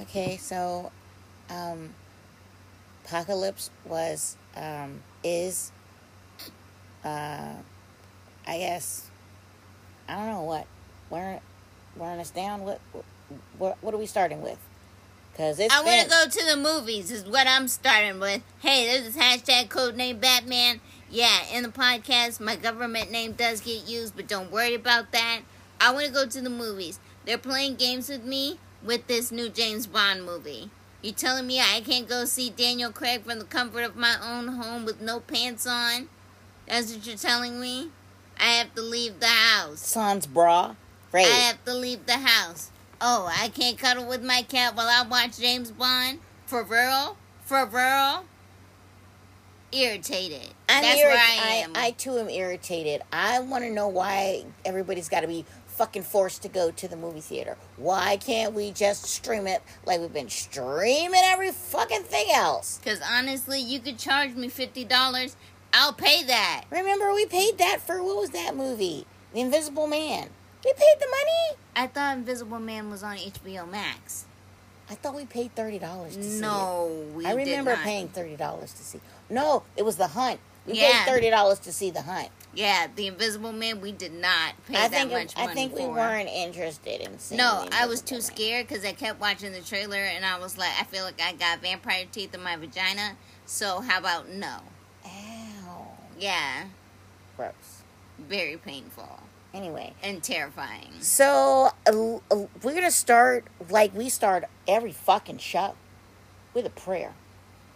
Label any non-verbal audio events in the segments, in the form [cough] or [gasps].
Okay, so um Apocalypse was um is uh I guess I don't know what wearing wearing us down what what what are we starting with? Cuz it's I want to go to the movies. Is what I'm starting with. Hey, there's this is hashtag codename Batman. Yeah, in the podcast, my government name does get used, but don't worry about that. I want to go to the movies. They're playing games with me with this new James Bond movie. You telling me I can't go see Daniel Craig from the comfort of my own home with no pants on? That's what you're telling me? I have to leave the house. Sans bra. Right. I have to leave the house. Oh, I can't cuddle with my cat while I watch James Bond? For real? For real? Irritated. I'm That's irri- where I am. I, too am irritated. I want to know why everybody's got to be fucking forced to go to the movie theater. Why can't we just stream it like we've been streaming every fucking thing else? Because honestly, you could charge me $50. I'll pay that. Remember, we paid that for what was that movie? The Invisible Man. We paid the money. I thought Invisible Man was on HBO Max. I thought we paid thirty dollars to see it. No, we I remember paying thirty dollars to see. No, it was the Hunt. We Yeah. paid thirty dollars to see the Hunt. Yeah, the Invisible Man, we did not pay I that much I money think we for. weren't interested in seeing. No, I was too Man. scared because I kept watching the trailer and I was like, I feel like I got vampire teeth in my vagina. So how about no? Ow, Yeah, gross. very painful Anyway, and terrifying. so uh, uh, we're gonna start like we start every fucking show with a prayer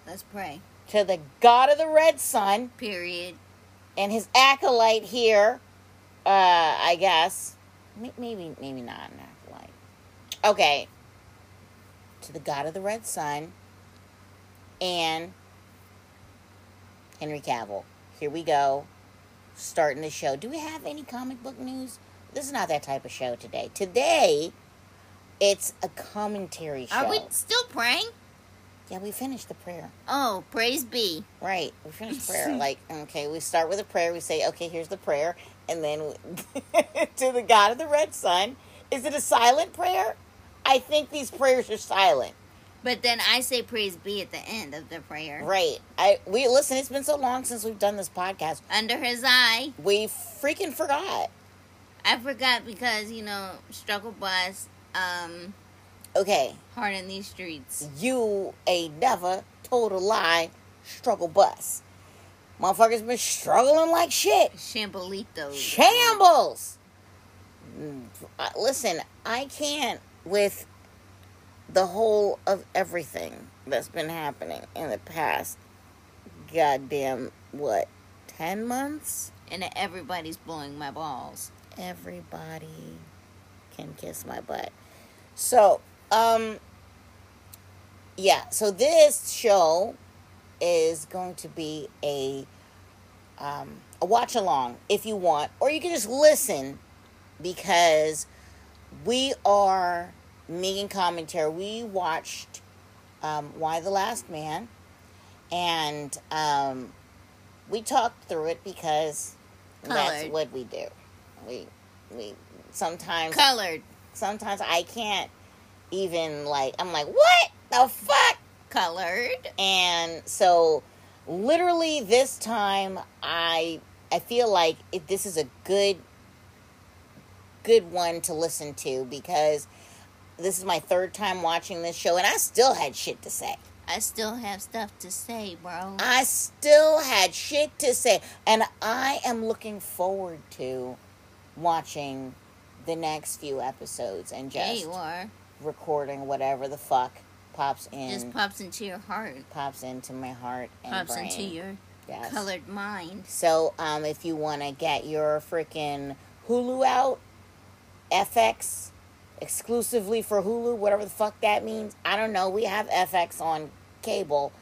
Let's pray. to the God of the Red Sun Period. And his acolyte here. Uh, I guess maybe maybe not an acolyte. Okay, to the God of the Red Sun and Henry Cavill. Here we go, starting the show. Do we have any comic book news? This is not that type of show today. Today, it's a commentary show. Are we still praying? Yeah, we finished the prayer. Oh, praise be. Right, we finished [laughs] prayer. Like, okay, we start with a prayer. We say, okay, here's the prayer, and then we- [laughs] to the God of the Red Sun. Is it a silent prayer? I think these prayers are silent. But then I say praise be at the end of the prayer. Right. I we listen. It's been so long since we've done this podcast. Under his eye. We freaking forgot. I forgot because, you know, struggle bus, um, Okay, hard in these streets. you a never told a lie. Struggle bus. Motherfuckers been struggling like shit. Shambolitos. shambles. Mm, uh, Listen, I can't with the whole of everything that's been happening in the past. Goddamn, what? Ten months? and everybody's blowing my balls. Everybody can kiss my butt. So, um, yeah. So this show is going to be a um, a watch along if you want, or you can just listen because we are making commentary. We watched um, Why the Last Man, and um, we talked through it because that's what we do. We we sometimes Colored. sometimes I can't even like I'm like what the fuck Colored. and so literally this time I I feel like it, this is a good good one to listen to because this is my third time watching this show and I still had shit to say. I still have stuff to say, bro. I still had shit to say and I am looking forward to watching the next few episodes and yeah, just you are. recording whatever the fuck pops in Just pops into your heart. pops into my heart and Pops brain. into your Yes. colored mind. So, um, if you want to get your freaking Hulu out, FX exclusively for Hulu, whatever the fuck that means. I don't know. We have FX on cable.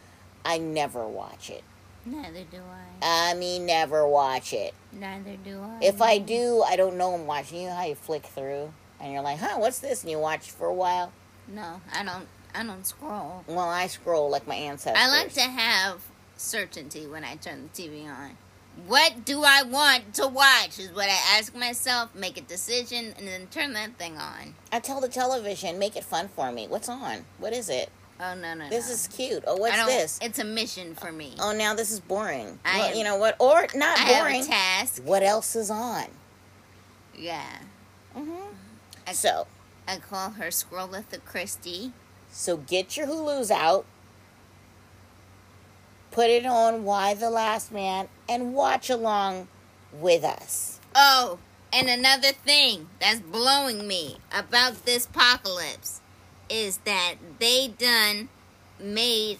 I never watch it. Neither do I. I mean, never watch it. Neither do I. If I do, I don't know I'm watching. You know how you flick through and you're like, huh, what's this? And you watch for a while. No, I don't. I don't scroll. Well, I scroll like my ancestors. I like to have certainty when I turn the TV on. What do I want to watch? Is what I ask myself, make a decision, and then turn that thing on. I tell the television, make it fun for me. What's on? What is it? Oh no no! This no. is cute. Oh, what's this? It's a mission for me. Oh, now this is boring. I Well, am- you know what? Or not I have boring. a task. What else is on? Yeah. hmm I- So, I call her Scrollitha Christie. So get your Hulu's out. Put it on Why the Last Man and watch along with us. Oh, and another thing that's blowing me about this apocalypse is that they done made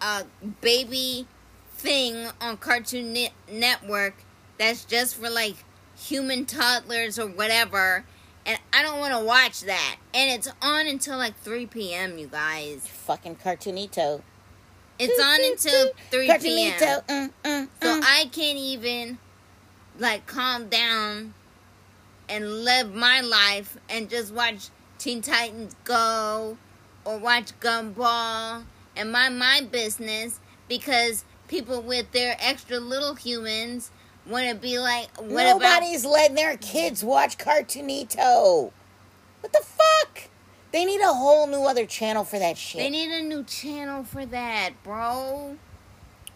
a baby thing on Cartoon Network that's just for like human toddlers or whatever. And I don't want to watch that. And it's on until like 3 p.m., you guys. Fucking Cartoonito. It's on until 3 p.m. Cartoonito. Mm, mm, So. I can't even like calm down and live my life and just watch Teen Titans Go or watch Gumball and mind my business because people with their extra little humans want to be like, what about Nobody's letting their kids watch Cartoonito. What the fuck? They need a whole new other channel for that shit. They need a new channel for that, bro.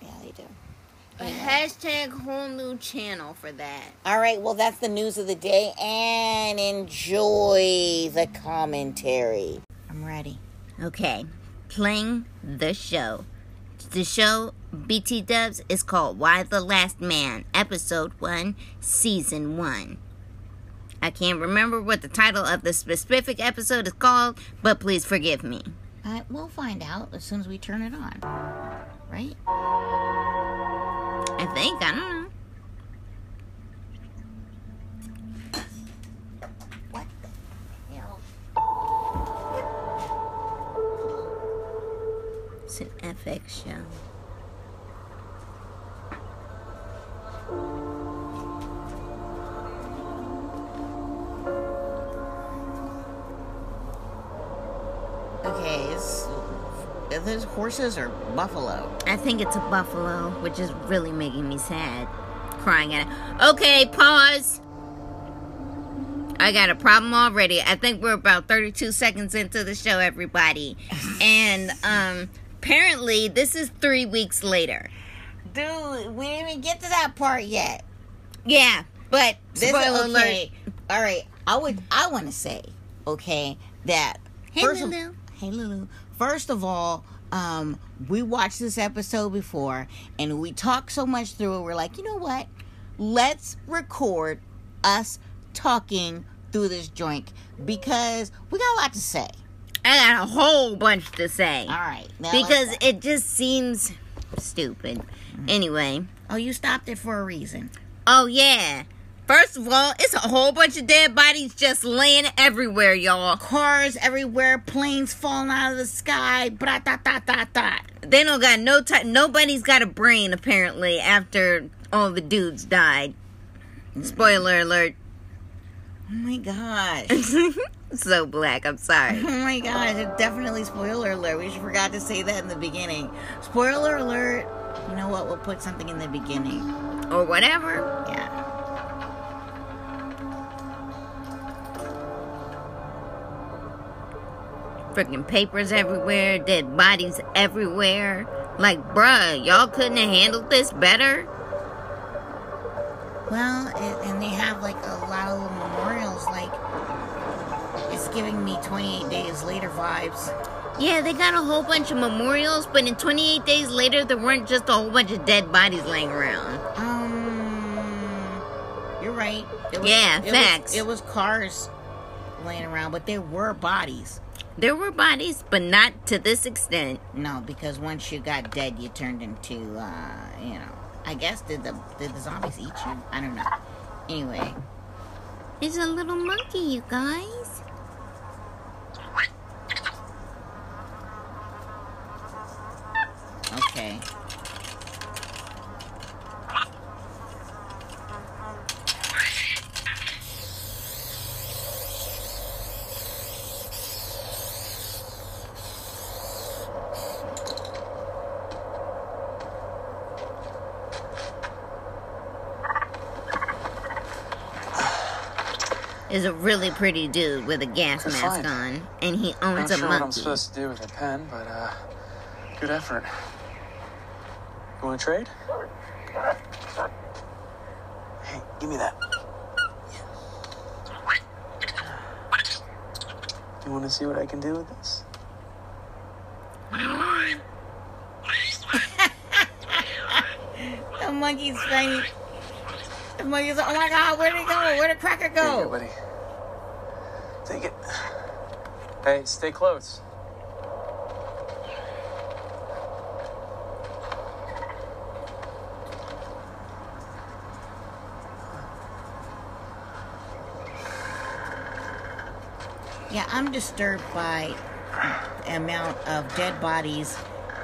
yeah, they do. A Anyway. hashtag whole new channel for that. All right, well, that's the news of the day, and enjoy the commentary. I'm ready. Okay, playing the show. The show BT Dubs is called Why the Last Man, Episode 1, Season 1. I can't remember what the title of the specific episode is called, but please forgive me. Uh, we'll find out as soon as we turn it on. Right? I think, I don't know. What? It's an FX show. Okay, is, are those horses or buffalo? I think it's a buffalo, which is really making me sad. Crying at it. Okay, pause. I got a problem already. I think we're about 32 seconds into the show, everybody. [laughs] And um apparently this is three weeks later. Dude, we didn't even get to that part yet. Yeah, but This spoiler alert. okay. All right, I would. I want to say, okay, that Hey, first of- Lulu. hey Lulu. First of all, um, we watched this episode before, and we talked so much through it. We're like, you know what? Let's record us talking through this joint because we got a lot to say. I got a whole bunch to say. All right, Because it just seems stupid. Mm-hmm. Anyway. oh, you stopped it for a reason. Oh yeah. First of all, it's a whole bunch of dead bodies just laying everywhere, y'all. Cars everywhere, planes falling out of the sky, blah, dot, dot, dot, dot. They don't got no time. Nobody's got a brain apparently after all the dudes died. Mm-hmm. Spoiler alert. Oh my gosh. [laughs] so black. I'm sorry. Oh my gosh, it definitely spoiler alert. We forgot to say that in the beginning. Spoiler alert. You know what? We'll put something in the beginning. or whatever. Yeah. Freaking papers everywhere. Dead bodies everywhere. Like, bruh, y'all couldn't have handled this better. Well, and they have like a lot of little memorials. Like, it's giving me 28 days later vibes. Yeah, they got a whole bunch of memorials, but in 28 days later, there weren't just a whole bunch of dead bodies laying around. Um, you're right. It Yeah, it facts. Was, it was cars laying around, but there were bodies. There were bodies, but not to this extent. No, because once you got dead, you turned into, uh, you know. I guess did the did the zombies eat you? I don't know. Anyway, It's a little monkey, you guys. Okay. is a really pretty dude with a gas mask on, and he owns Not a sure monkey. What I'm supposed to do with a pen, but uh, good effort. You want to trade? Hey, give me that. You want to see what I can do with this? [laughs] The monkey's funny. The monkey's like, oh my god, where'd it go? Where'd the cracker Here you go, go? buddy. Take it. Hey, stay close. Yeah, I'm disturbed by the amount of dead bodies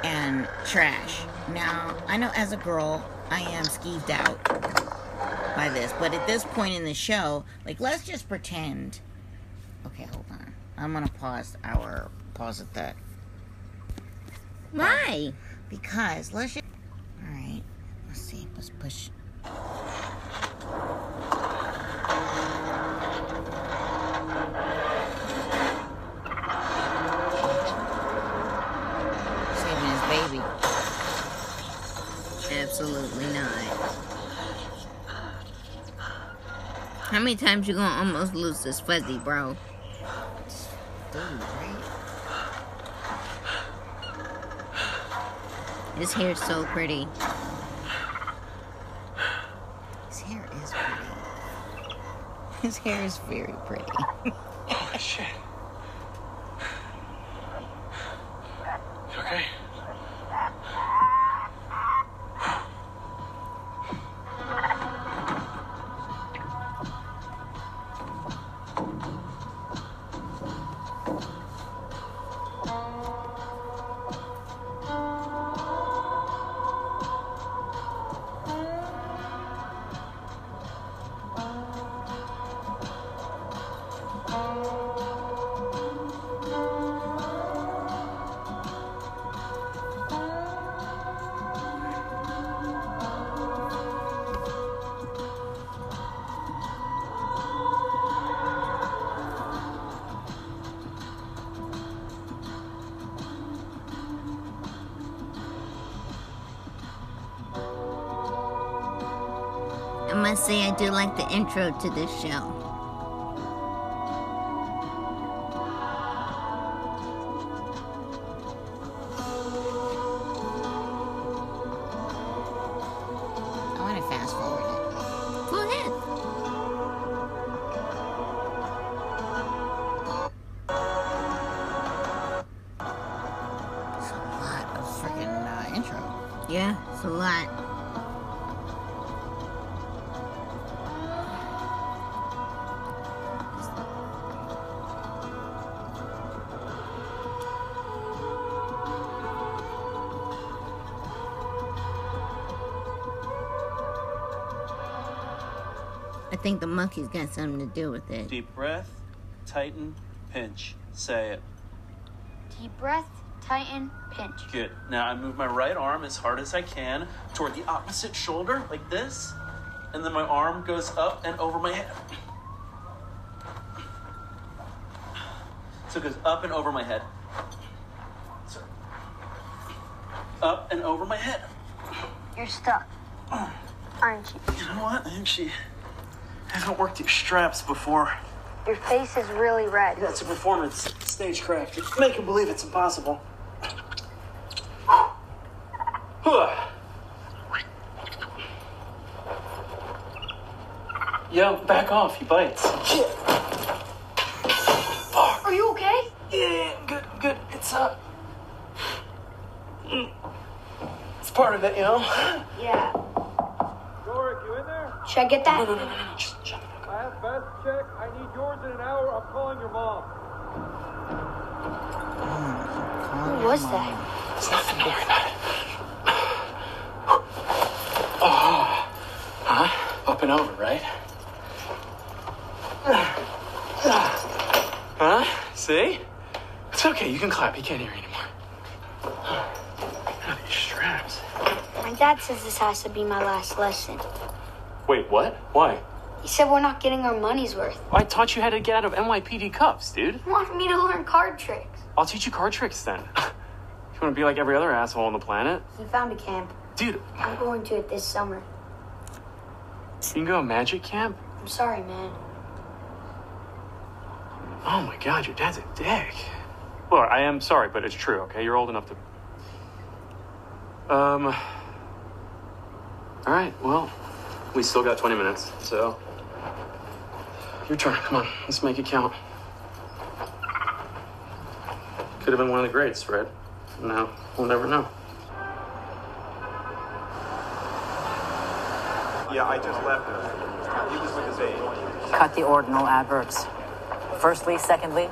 and trash. Now, I know as a girl, I am skeeved out by this, but at this point in the show, like, let's just pretend. Okay, hold on. I'm gonna pause our pause at that Why? because let's just. All right, let's see. Let's push. Saving his baby. Absolutely not. How many times you gonna almost lose this fuzzy, bro? Dude, right? His hair's so pretty. His hair is pretty. [laughs] His hair is very pretty. Holy [laughs] oh, shit. Intro to this show. Monkey's got something to do with it. Deep breath, tighten, pinch. Say it. Deep breath, tighten, pinch. Good. Now I move my right arm as hard as I can toward the opposite shoulder, like this. And then my arm goes up and over my head. So it goes up and over my head. So, up and over my head. You're stuck, aren't you? You know what? I actually haven't worked these straps before. Your face is really red. That's a performance stagecraft. Make him believe it's impossible. Huh. Yo, back off, he bites. Fuck. Are you okay? Yeah, I'm good, I'm good. It's, uh. mm, It's part of it, you know? Yeah. Yorick, you in there? Should I get that? No, no, no, no, no. Just shut the fuck up. I have best check. I need yours in an hour. I'm calling your mom. Who was that? It's nothing, don't worry about it. Oh. Huh? Up and over, right? Huh? See? It's okay, you can clap. He can't hear anymore. Ah, these straps. My dad says this has to be my last lesson. Wait, what? Why? Said we're not getting our money's worth. I taught you how to get out of NYPD cuffs, dude. He wanted me to learn card tricks. I'll teach you card tricks then. [laughs] you want to be like every other asshole on the planet? He found a camp. Dude, I'm going to it this summer. you can go to magic camp? I'm sorry, man. Oh my god, your dad's a dick. Look, I am sorry, but it's true, okay? You're old enough to. Um. Alright, well, we still got 20 minutes, so. Your turn, come on, let's make it count. Could have been one of the greats, Fred. No, we'll never know. Yeah, I just left him. He was with his aide. Cut the ordinal adverbs. Firstly, secondly,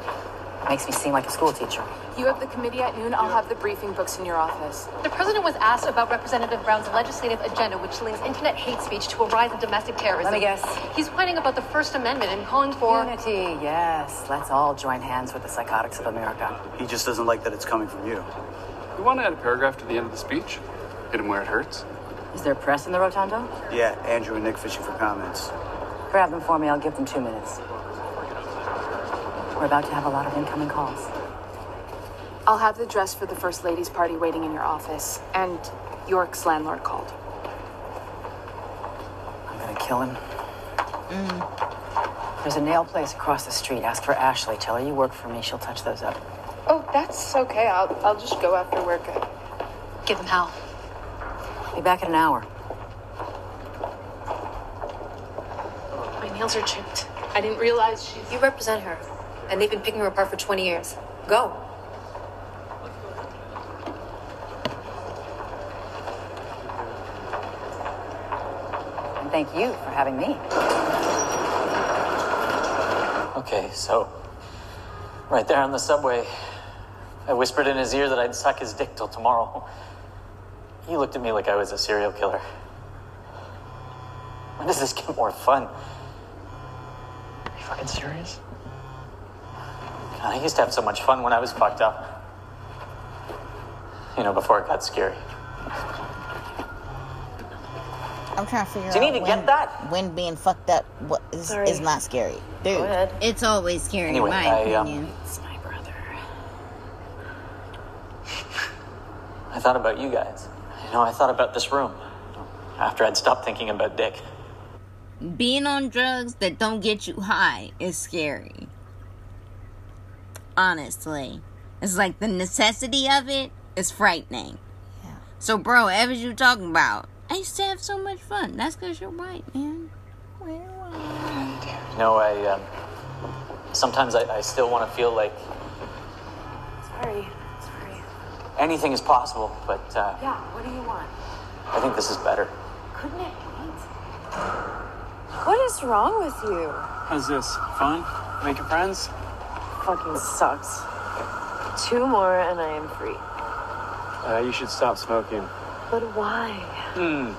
makes me seem like a school teacher. You have the committee at noon. I'll have the briefing books in your office. The president was asked about Representative Brown's legislative agenda, which links internet hate speech to a rise in domestic terrorism. Let me guess. He's whining about the First Amendment and calling for. Unity, yes. Let's all join hands with the psychotics of America. He just doesn't like that it's coming from you. You want to add a paragraph to the end of the speech? Hit him where it hurts. Is there press in the rotunda? Yeah, Andrew and Nick fishing for comments. Grab them for me. I'll give them two minutes. We're about to have a lot of incoming calls. I'll have the dress for the First Lady's party waiting in your office. And Yorick's landlord called. I'm gonna kill him. Mm. There's a nail place across the street. Ask for Ashley. Tell her you work for me. She'll touch those up. Oh, that's okay. I'll, I'll just go after work. Give him hell. Be back in an hour. My nails are chipped. I didn't realize she's. You represent her, and they've been picking her apart for 20 years. Go. And thank you for having me. Okay, so right there on the subway, I whispered in his ear that I'd suck his dick till tomorrow. He looked at me like I was a serial killer. When does this get more fun? Are you fucking serious? God, I used to have so much fun when I was fucked up. You know, before it got scary. I'm trying to figure Do you out need to when, get that? when being fucked up what is, Sorry. is not scary. Dude. It's always scary, Anyway, in my I, um, opinion. It's my brother. I thought about you guys. You know, I thought about this room. After I'd stopped thinking about Dick. Being on drugs that don't get you high is scary. Honestly. It's like the necessity of it is frightening. Yeah. So, bro, ever you talking about? I used to have so much fun. That's because you're white, man. We're. You know, I, um, sometimes I, I still want to feel like Sorry. Sorry. anything is possible, but uh, Yeah, what do you want? I think this is better. Couldn't it wait? What is wrong with you? How's this? Fun? Making friends? Fucking sucks. Two more and I am free. Uh, you should stop smoking. But why? Hmm.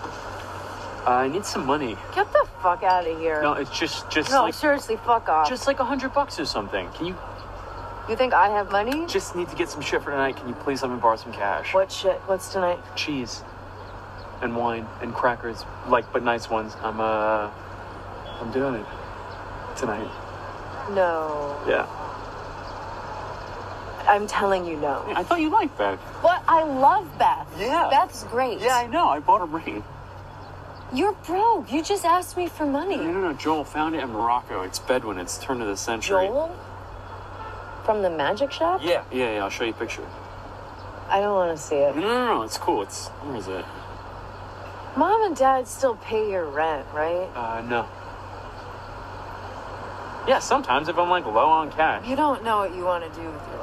I need some money. Get the fuck out of here. No, it's just, just No, like, seriously, fuck off. just like a hundred bucks or something. Can you You think I have money? just need to get some shit for tonight? Can you please let me borrow some cash? What shit? What's tonight? Cheese and wine and crackers, like but nice ones. I'm uh, I'm doing it tonight. No. Yeah. I'm telling you no. I thought you liked Beth. But I love Beth. Yeah. Beth's great. Yeah, I know. I bought a ring. You're broke. You just asked me for money. No, no, no. Joel found it in Morocco. It's Bedouin. It's turn of the century. Joel? From the magic shop? Yeah, yeah, yeah. I'll show you a picture. I don't want to see it. no, no, no. It's cool. It's where is it? Mom and dad still pay your rent, right? Uh, no. Yeah, sometimes if I'm like low on cash. You don't know what you want to do with your.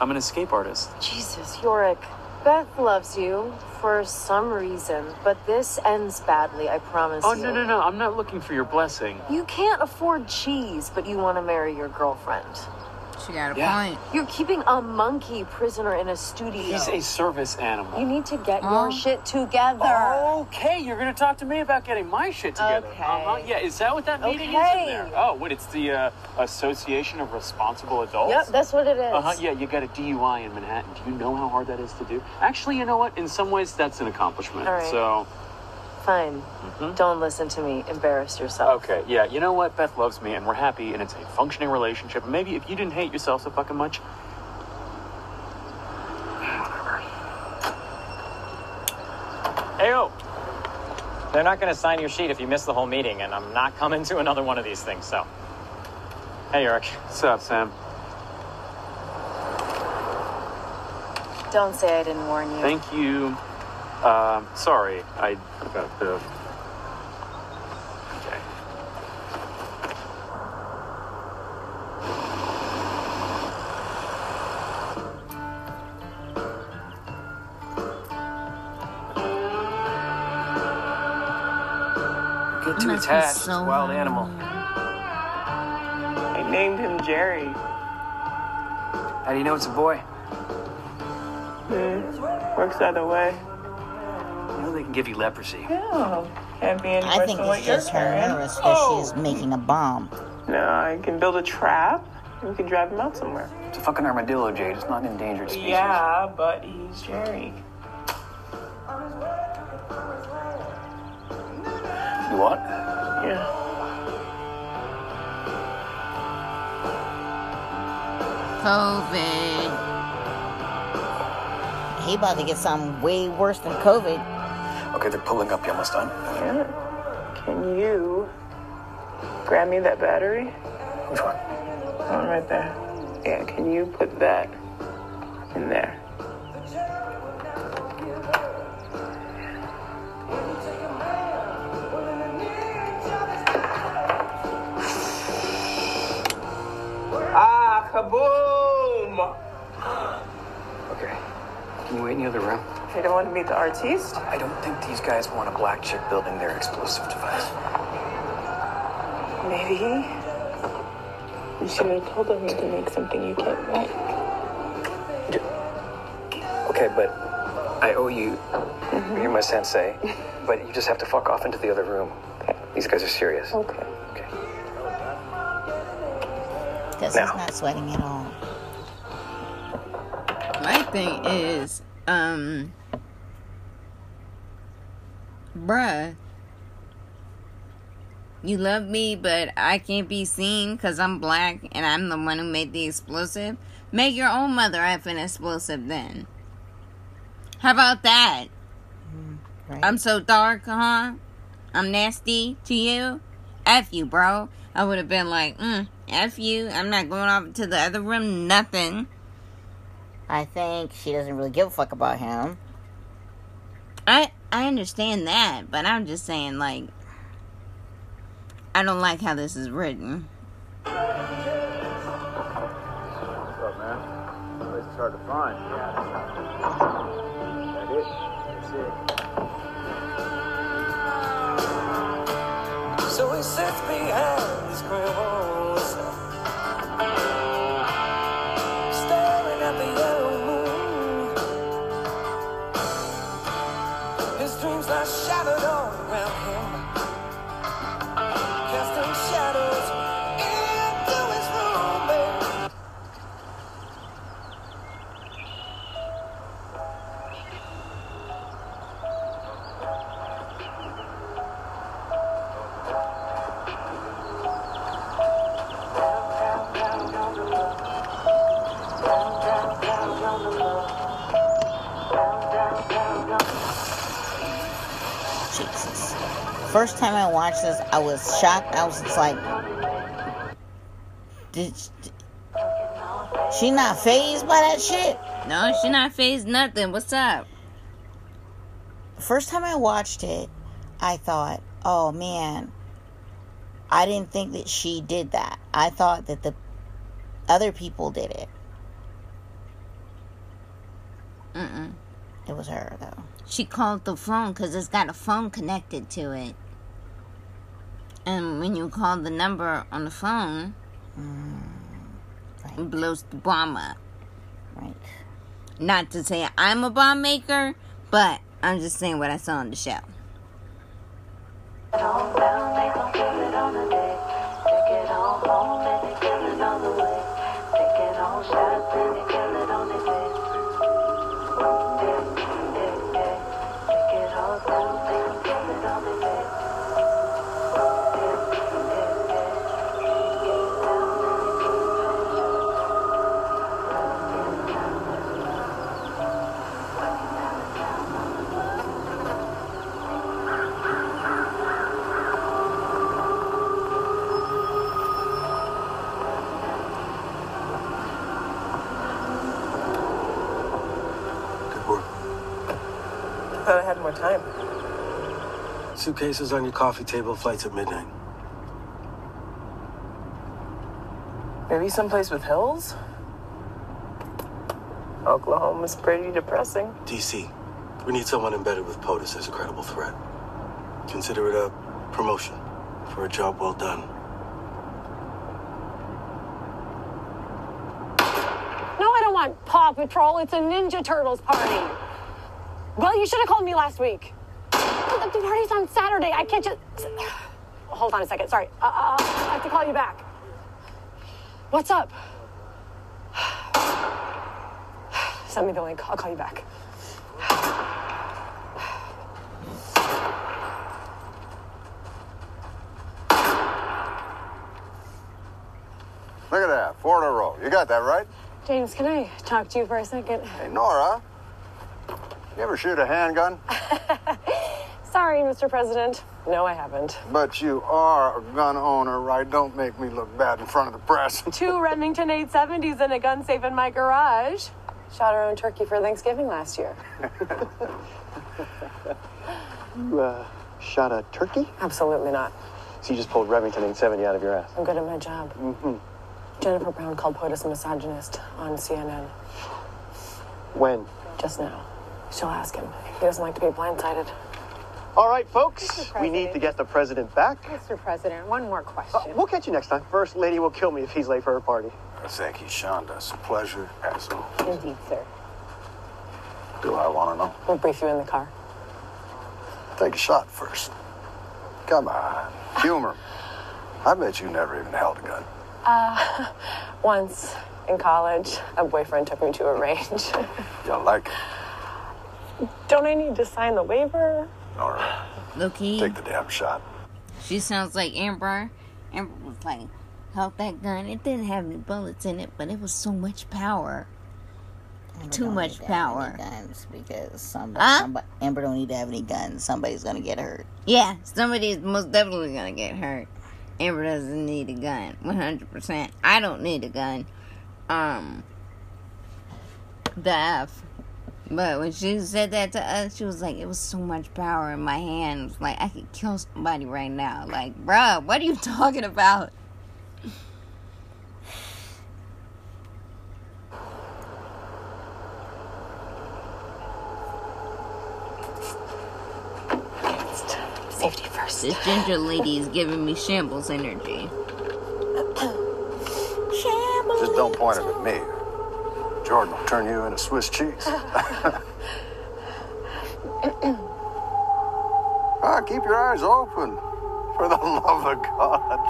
I'm an escape artist. Jesus, Yorick. Beth loves you for some reason, but this ends badly, I promise Oh you. no, no, no! I'm not looking for your blessing. You can't afford cheese, but you want to marry your girlfriend. She got a Yeah. point. You're keeping a monkey prisoner in a studio. He's a service animal. You need to get your shit together. Okay, you're gonna talk to me about getting my shit together. Okay. Uh-huh. Yeah, is that what that meeting is in there? Oh, what? It's the uh, Association of Responsible Adults. Yep, that's what it is. Uh huh. Yeah, you got a DUI in Manhattan. Do you know how hard that is to do? Actually, you know what? In some ways, that's an accomplishment. All right. So, Fine. Mm-hmm. Don't listen to me. Embarrass yourself. Okay, yeah, you know what? Beth loves me and we're happy and it's a functioning relationship. And maybe if you didn't hate yourself so fucking much. Ayo! They're not going to sign your sheet if you miss the whole meeting, and I'm not coming to another one of these things, so. Hey, Eric. What's up, Sam? Don't say I didn't warn you. Thank you. Um, sorry, I forgot the. Okay. Get too Must be attached. so wild animal. I named him Jerry. How do you know it's a boy? Hmm. Works the other way. You know they can give you leprosy. No. Can't be any I worse think than what it's you're just her carrying. nervous because Oh. she's making a bomb. No, I can build a trap. and We can drive him out somewhere. It's a fucking armadillo, Jade. It's not an endangered species. Yeah, but he's Jerry. You what? Yeah. COVID. He about to get something way worse than COVID. Okay, they're pulling up. You almost done? Yeah. Can you grab me that battery? Which one? One right there. Yeah, can you put that in there? Ah, kaboom! Okay. Can you wait in the other room? You don't want to meet the artiste? I don't think these guys want a black chick building their explosive device. Maybe. You should have told them to make something you can't make. Okay, but I owe you. You're my sensei. But you just have to fuck off into the other room. These guys are serious. Okay. Because Now. he's not sweating at all. My thing is, um, bruh, you love me, but I can't be seen because I'm black and I'm the one who made the explosive. Make your own mother effing explosive then. How about that? right. I'm so dark, huh? I'm nasty to you? F you, bro. I would have been like, mm, F you. I'm not going off to the other room, nothing. I think she doesn't really give a fuck about him. I I understand that, but I'm just saying like I don't like how this is written. What's up, man? Place is hard to find. Yeah. That it? That's it. So he sits behind his gray First time I watched this, I was shocked. I was just like, did she, she not phased by that shit? No, she not phased nothing. What's up? First time I watched it, I thought, oh man, I didn't think that she did that. I thought that the other people did it. Mm-mm. It was her though. She called the phone because it's got a phone connected to it. And when you call the number on the phone, mm, it blows the bomb up. Right. Not to say I'm a bomb maker, but I'm just saying what I saw on the show. Time. Suitcases on your coffee table, flights at midnight. Maybe someplace with hills? Oklahoma's pretty depressing. DC, we need someone embedded with POTUS as a credible threat. Consider it a promotion for a job well done. No, I don't want Paw Patrol. It's a Ninja Turtles party. Well, you should have called me last week. But the party's on Saturday. I can't just. Hold on a second. Sorry. Uh, uh, I have to call you back. What's up? Send me the link. I'll call you back. Look at that, four in a row. You got that right? James, can I talk to you for a second? Hey, Nora, you ever shoot a handgun? [laughs] Sorry, Mr. President. No, I haven't. But you are a gun owner, right? Don't make me look bad in front of the press. [laughs] Two Remington 870s and a gun safe in my garage. Shot our own turkey for Thanksgiving last year. [laughs] You, uh, shot a turkey? Absolutely not. So you just pulled Remington 870 out of your ass? I'm good at my job. Mm-hmm. Jennifer Brown called POTUS a misogynist on CNN When? just now. She'll ask him. He doesn't like to be blindsided. All right, folks, we need to get the president back. Mr. President, one more question. Uh, we'll catch you next time. First lady will kill me if he's late for her party. Thank you, Shonda. It's a pleasure, as always. Indeed, sir. Do I want to know? We'll brief you in the car. Take a shot first. Come on, humor. I bet you never even held a gun. Uh, [laughs] once in college, a boyfriend took me to a range. You like it? Don't I need to sign the waiver? All right. Loki. Take the damn shot. She sounds like Amber. Amber was like, held that gun. It didn't have any bullets in it, but it was so much power. Amber Too much need to have power. guns because somebody, Huh? somebody, Amber don't need to have any guns. Somebody's gonna get hurt. Yeah, somebody's most definitely gonna get hurt. Amber doesn't need a gun. 100%. I don't need a gun. Um, the F. But when she said that to us, she was like, it was so much power in my hands. Like, I could kill somebody right now. Like, bruh, what are you [laughs] talking about? Safety first. This ginger lady is giving me shambles energy. [clears throat] Just don't point it at me. Jordan will turn you into Swiss cheese. [laughs] ah, keep your eyes open. For the love of God.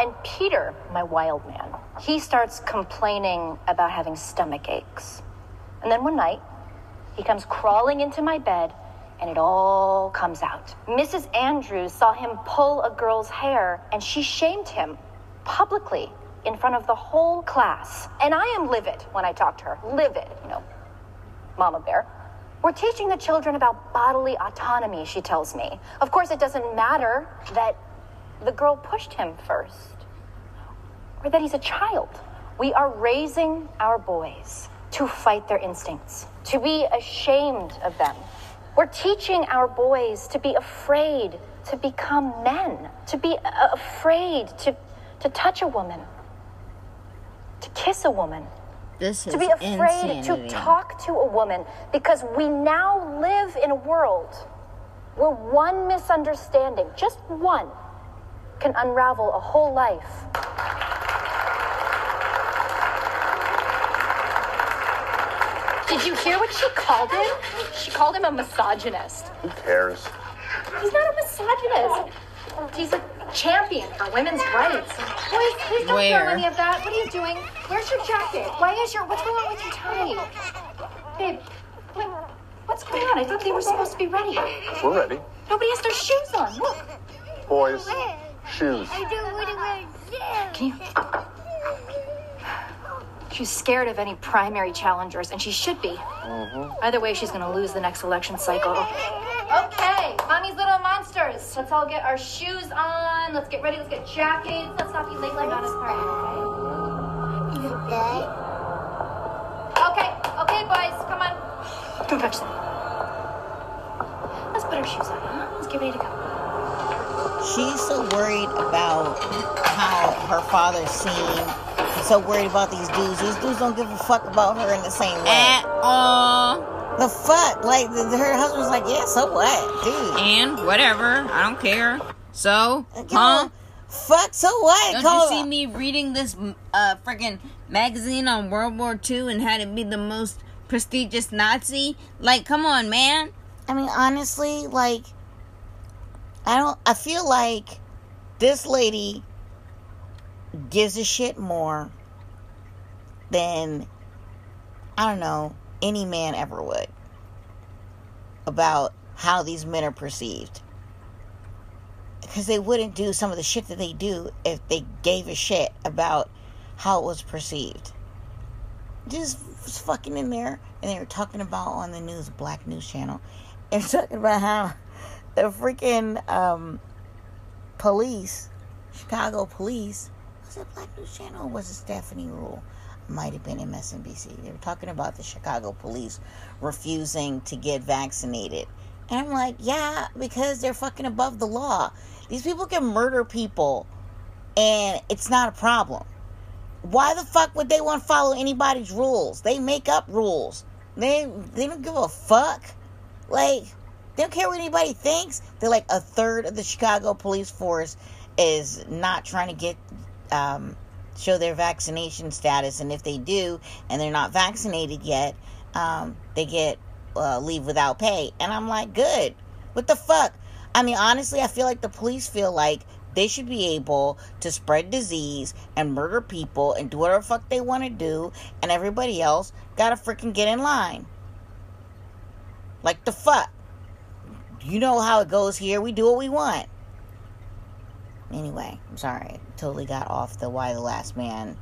And Peter, my wild man, he starts complaining about having stomach aches. And then one night, he comes crawling into my bed and it all comes out. Mrs. Andrews saw him pull a girl's hair and she shamed him publicly in front of the whole class. And I am livid when I talk to her. Livid, you know, Mama Bear. We're teaching the children about bodily autonomy, she tells me. Of course, it doesn't matter that the girl pushed him first or that he's a child. We are raising our boys to fight their instincts, to be ashamed of them. We're teaching our boys to be afraid to become men, to be uh, afraid to, to touch a woman, to kiss a woman, This is to be afraid insanity. to talk to a woman because we now live in a world where one misunderstanding, just one, can unravel a whole life. Did you hear what she called him? She called him a misogynist. Who cares? He's not a misogynist. He's a champion for women's rights. Boys, please don't Where? throw any of that. What are you doing? Where's your jacket? Why is your what's going on with your tie? Babe, wait, what's going on? I thought they were supposed to be ready. We're ready. Nobody has their shoes on. Look. Boys, shoes. I do what you want. Can you? She's scared of any primary challengers, and she should be. Mm-hmm. Either way, she's going to lose the next election cycle. Okay, Mommy's little monsters. Let's all get our shoes on. Let's get ready. Let's get jackets. Let's not be late like on this party, okay? Okay, okay, boys, come on. Don't touch them. Let's put our shoes on, huh? Let's get ready to go. She's so worried about how her father's seen. So worried about these dudes. These dudes don't give a fuck about her in the same way. At all. The fuck? Like, the, her husband's like, yeah, so what? Dude. And whatever. I don't care. So, huh? Fuck, so what? Don't Call- you see me reading this uh freaking magazine on World War II and how to be the most prestigious Nazi? Like, come on, man. I mean, honestly, like, I don't. I feel like this lady gives a shit more than I don't know any man ever would about how these men are perceived. Because they wouldn't do some of the shit that they do if they gave a shit about how it was perceived. Just was fucking in there, and they were talking about on the news, Black News Channel, [laughs] and talking about how the freaking um, police, Chicago police, was Black News Channel was it Stephanie Ruhle? Might have been MSNBC. They were talking about the Chicago police refusing to get vaccinated. And I'm like, yeah, because they're fucking above the law. These people can murder people and it's not a problem. Why the fuck would they want to follow anybody's rules? They make up rules. They they don't give a fuck. Like they don't care what anybody thinks. They're like a third of the Chicago police force is not trying to get um, show their vaccination status, and if they do and they're not vaccinated yet, um, they get uh, leave without pay. And I'm like, good. What the fuck? I mean, honestly, I feel like the police feel like they should be able to spread disease and murder people and do whatever fuck they want to do, and everybody else gotta freaking get in line. Like the fuck? You know how it goes here. We do what we want. Anyway, I'm sorry. Totally got off the why the last man.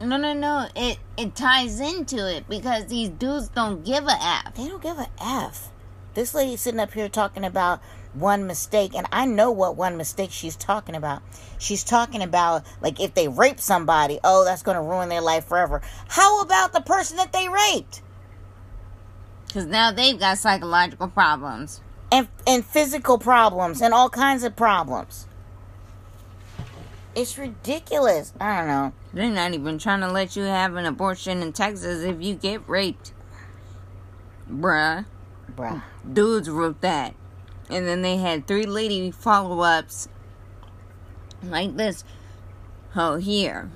No, no, no. It it ties into it because these dudes don't give a f. They don't give a f. This lady sitting up here talking about one mistake, and I know what one mistake she's talking about. She's talking about like if they rape somebody, oh, that's going to ruin their life forever. How about the person that they raped? Because now they've got psychological problems and and physical problems and all kinds of problems. It's ridiculous. I don't know. They're not even trying to let you have an abortion in Texas if you get raped. Bruh. Bruh. Dudes wrote that. And then they had three lady follow ups like this. Oh, here.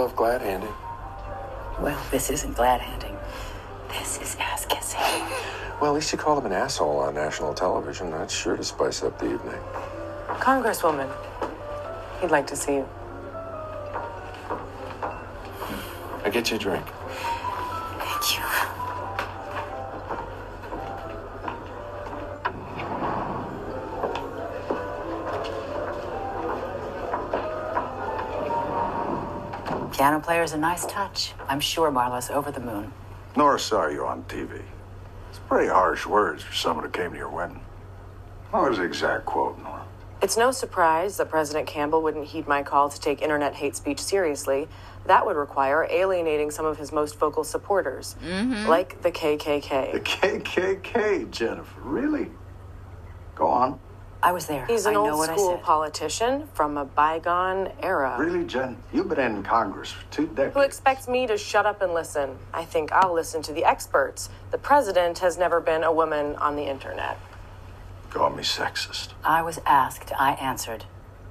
Love glad handing? Well, this isn't glad handing. This is ass kissing. Well, at least you called him an asshole on national television. That's sure to spice up the evening. Congresswoman, he'd like to see you. I get you a drink. Piano player's a nice touch. I'm sure Marla's over the moon. Nora's sorry you're on TV. It's pretty harsh words for someone who came to your wedding. What was the exact quote, Nora? It's no surprise that President Campbell wouldn't heed my call to take internet hate speech seriously. That would require alienating some of his most vocal supporters, Mm-hmm. like the KKK. The KKK, Jennifer. Really? Go on. I was there. He's an I know old what I school politician from a bygone era. Really, Jen? You've been in Congress for two decades. Who expects me to shut up and listen? I think I'll listen to the experts. The president has never been a woman on the internet. Call me sexist. I was asked. I answered.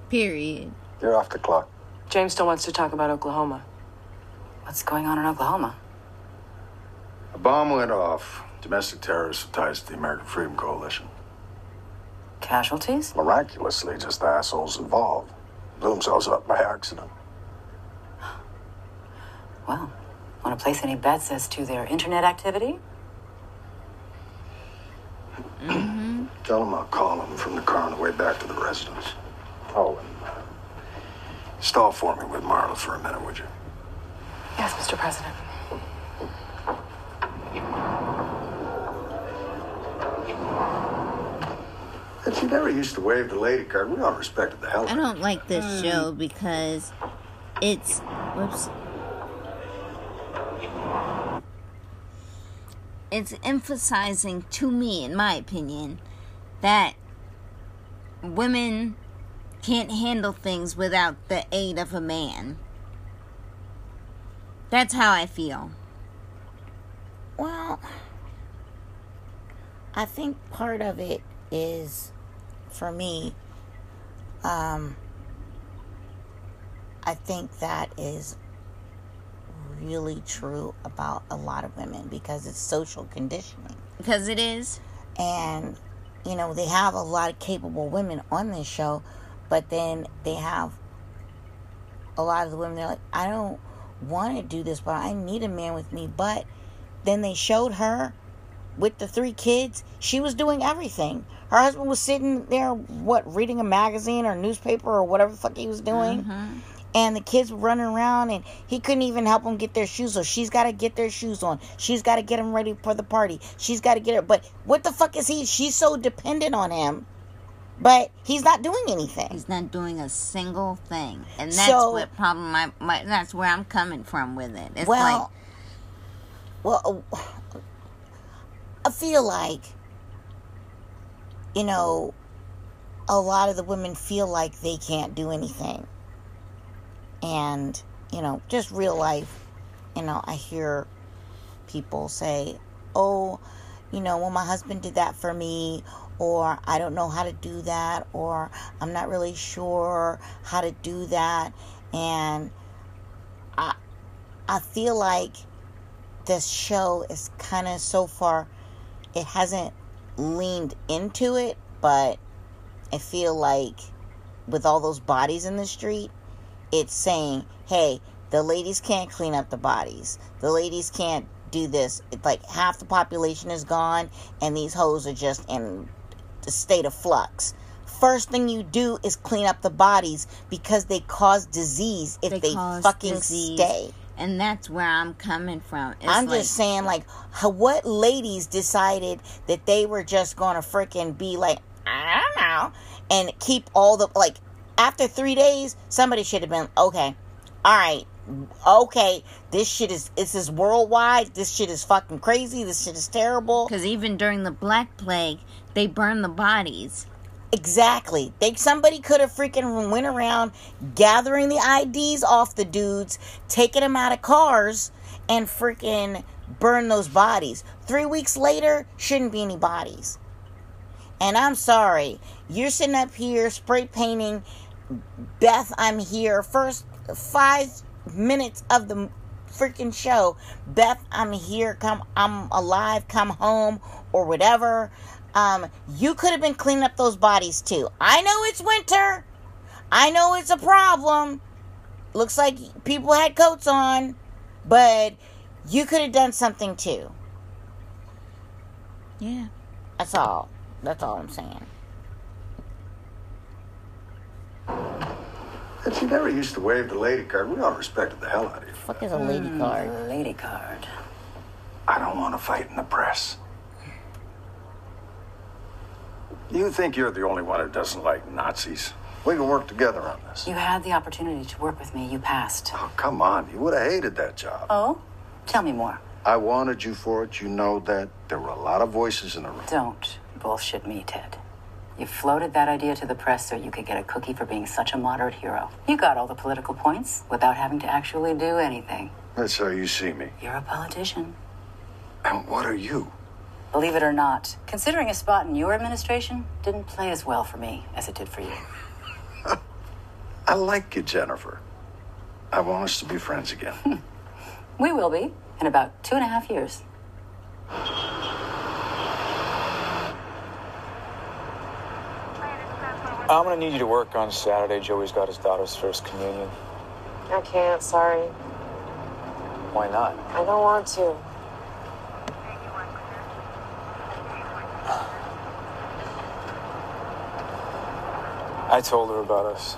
Period. You're off the clock. James still wants to talk about Oklahoma. What's going on in Oklahoma? A bomb went off. Domestic terrorists with ties to the American Freedom Coalition. Casualties? Miraculously, just the assholes involved. Blew themselves up by accident. [gasps] Well, want to place any bets as to their internet activity? Mm-hmm. [clears throat] Tell them I'll call them from the car on the way back to the residence. Oh, and uh, stall for me with Marla for a minute, would you? Yes, Mr. President. And she never used to wave the lady card. We all respected the hell out I of her. don't like this mm. show because it's whoops. It's emphasizing to me, in my opinion, that women can't handle things without the aid of a man. That's how I feel. Well, I think part of it is, for me, um, I think that is really true about a lot of women because it's social conditioning. Because it is. And, you know, they have a lot of capable women on this show, but then they have a lot of the women, they're like, I don't want to do this, but I need a man with me. But then they showed her with the three kids, she was doing everything. Her husband was sitting there, what, reading a magazine or newspaper or whatever the fuck he was doing. Mm-hmm. And the kids were running around, and he couldn't even help them get their shoes on. She's got to get their shoes on. She's got to get them ready for the party. She's got to get it. But what the fuck is he? She's so dependent on him, but he's not doing anything. He's not doing a single thing, and that's So- what problem. My, my that's where I'm coming from with it. It's well, like well, I feel like, you know, a lot of the women feel like they can't do anything. And, you know, just real life, you know, I hear people say, oh, you know, well, my husband did that for me, or I don't know how to do that, or I'm not really sure how to do that. And I, I feel like this show is kind of so far, it hasn't leaned into it, but I feel like with all those bodies in the street, it's saying, hey, the ladies can't clean up the bodies. The ladies can't do this. It's like half the population is gone, and these hoes are just in a state of flux. First thing you do is clean up the bodies because they cause disease if they, cause fucking disease, stay. And that's where I'm coming from. It's I'm like, just saying, like, what ladies decided that they were just going to freaking be like, I don't know, and keep all the, like, after three days, somebody should have been, okay, all right, okay, this shit is, this is worldwide, this shit is fucking crazy, this shit is terrible. Because even during the Black Plague, they burned the bodies. Exactly. They somebody could have freaking went around gathering the IDs off the dudes, taking them out of cars, and freaking burn those bodies. Three weeks later, shouldn't be any bodies. And I'm sorry, you're sitting up here spray painting Beth, I'm here. First five minutes of the freaking show, Beth, I'm here. Come, I'm alive. Come home or whatever. Um, you could have been cleaning up those bodies too. I know it's winter. I know it's a problem. Looks like people had coats on, but you could have done something too. Yeah. That's all. That's all I'm saying. And she never used to wave the lady card. We all respected the hell out of you. Fuck is a lady card? Lady card. I don't want to fight in the press. You think you're the only one who doesn't like Nazis? We can work together on this. You had the opportunity to work with me. You passed. Oh, come on. You would have hated that job. Oh? Tell me more. I wanted you for it. You know that. There were a lot of voices in the room. Don't bullshit me, Ted. You floated that idea to the press so you could get a cookie for being such a moderate hero. You got all the political points without having to actually do anything. That's how you see me. You're a politician. And what are you? Believe it or not, considering a spot in your administration didn't play as well for me as it did for you. [laughs] I like you, Jennifer. I want us to be friends again. [laughs] We will be in about two and a half years. I'm gonna need you to work on Saturday. Joey's got his daughter's first communion. I can't, sorry. Why not? I don't want to. I told her about us.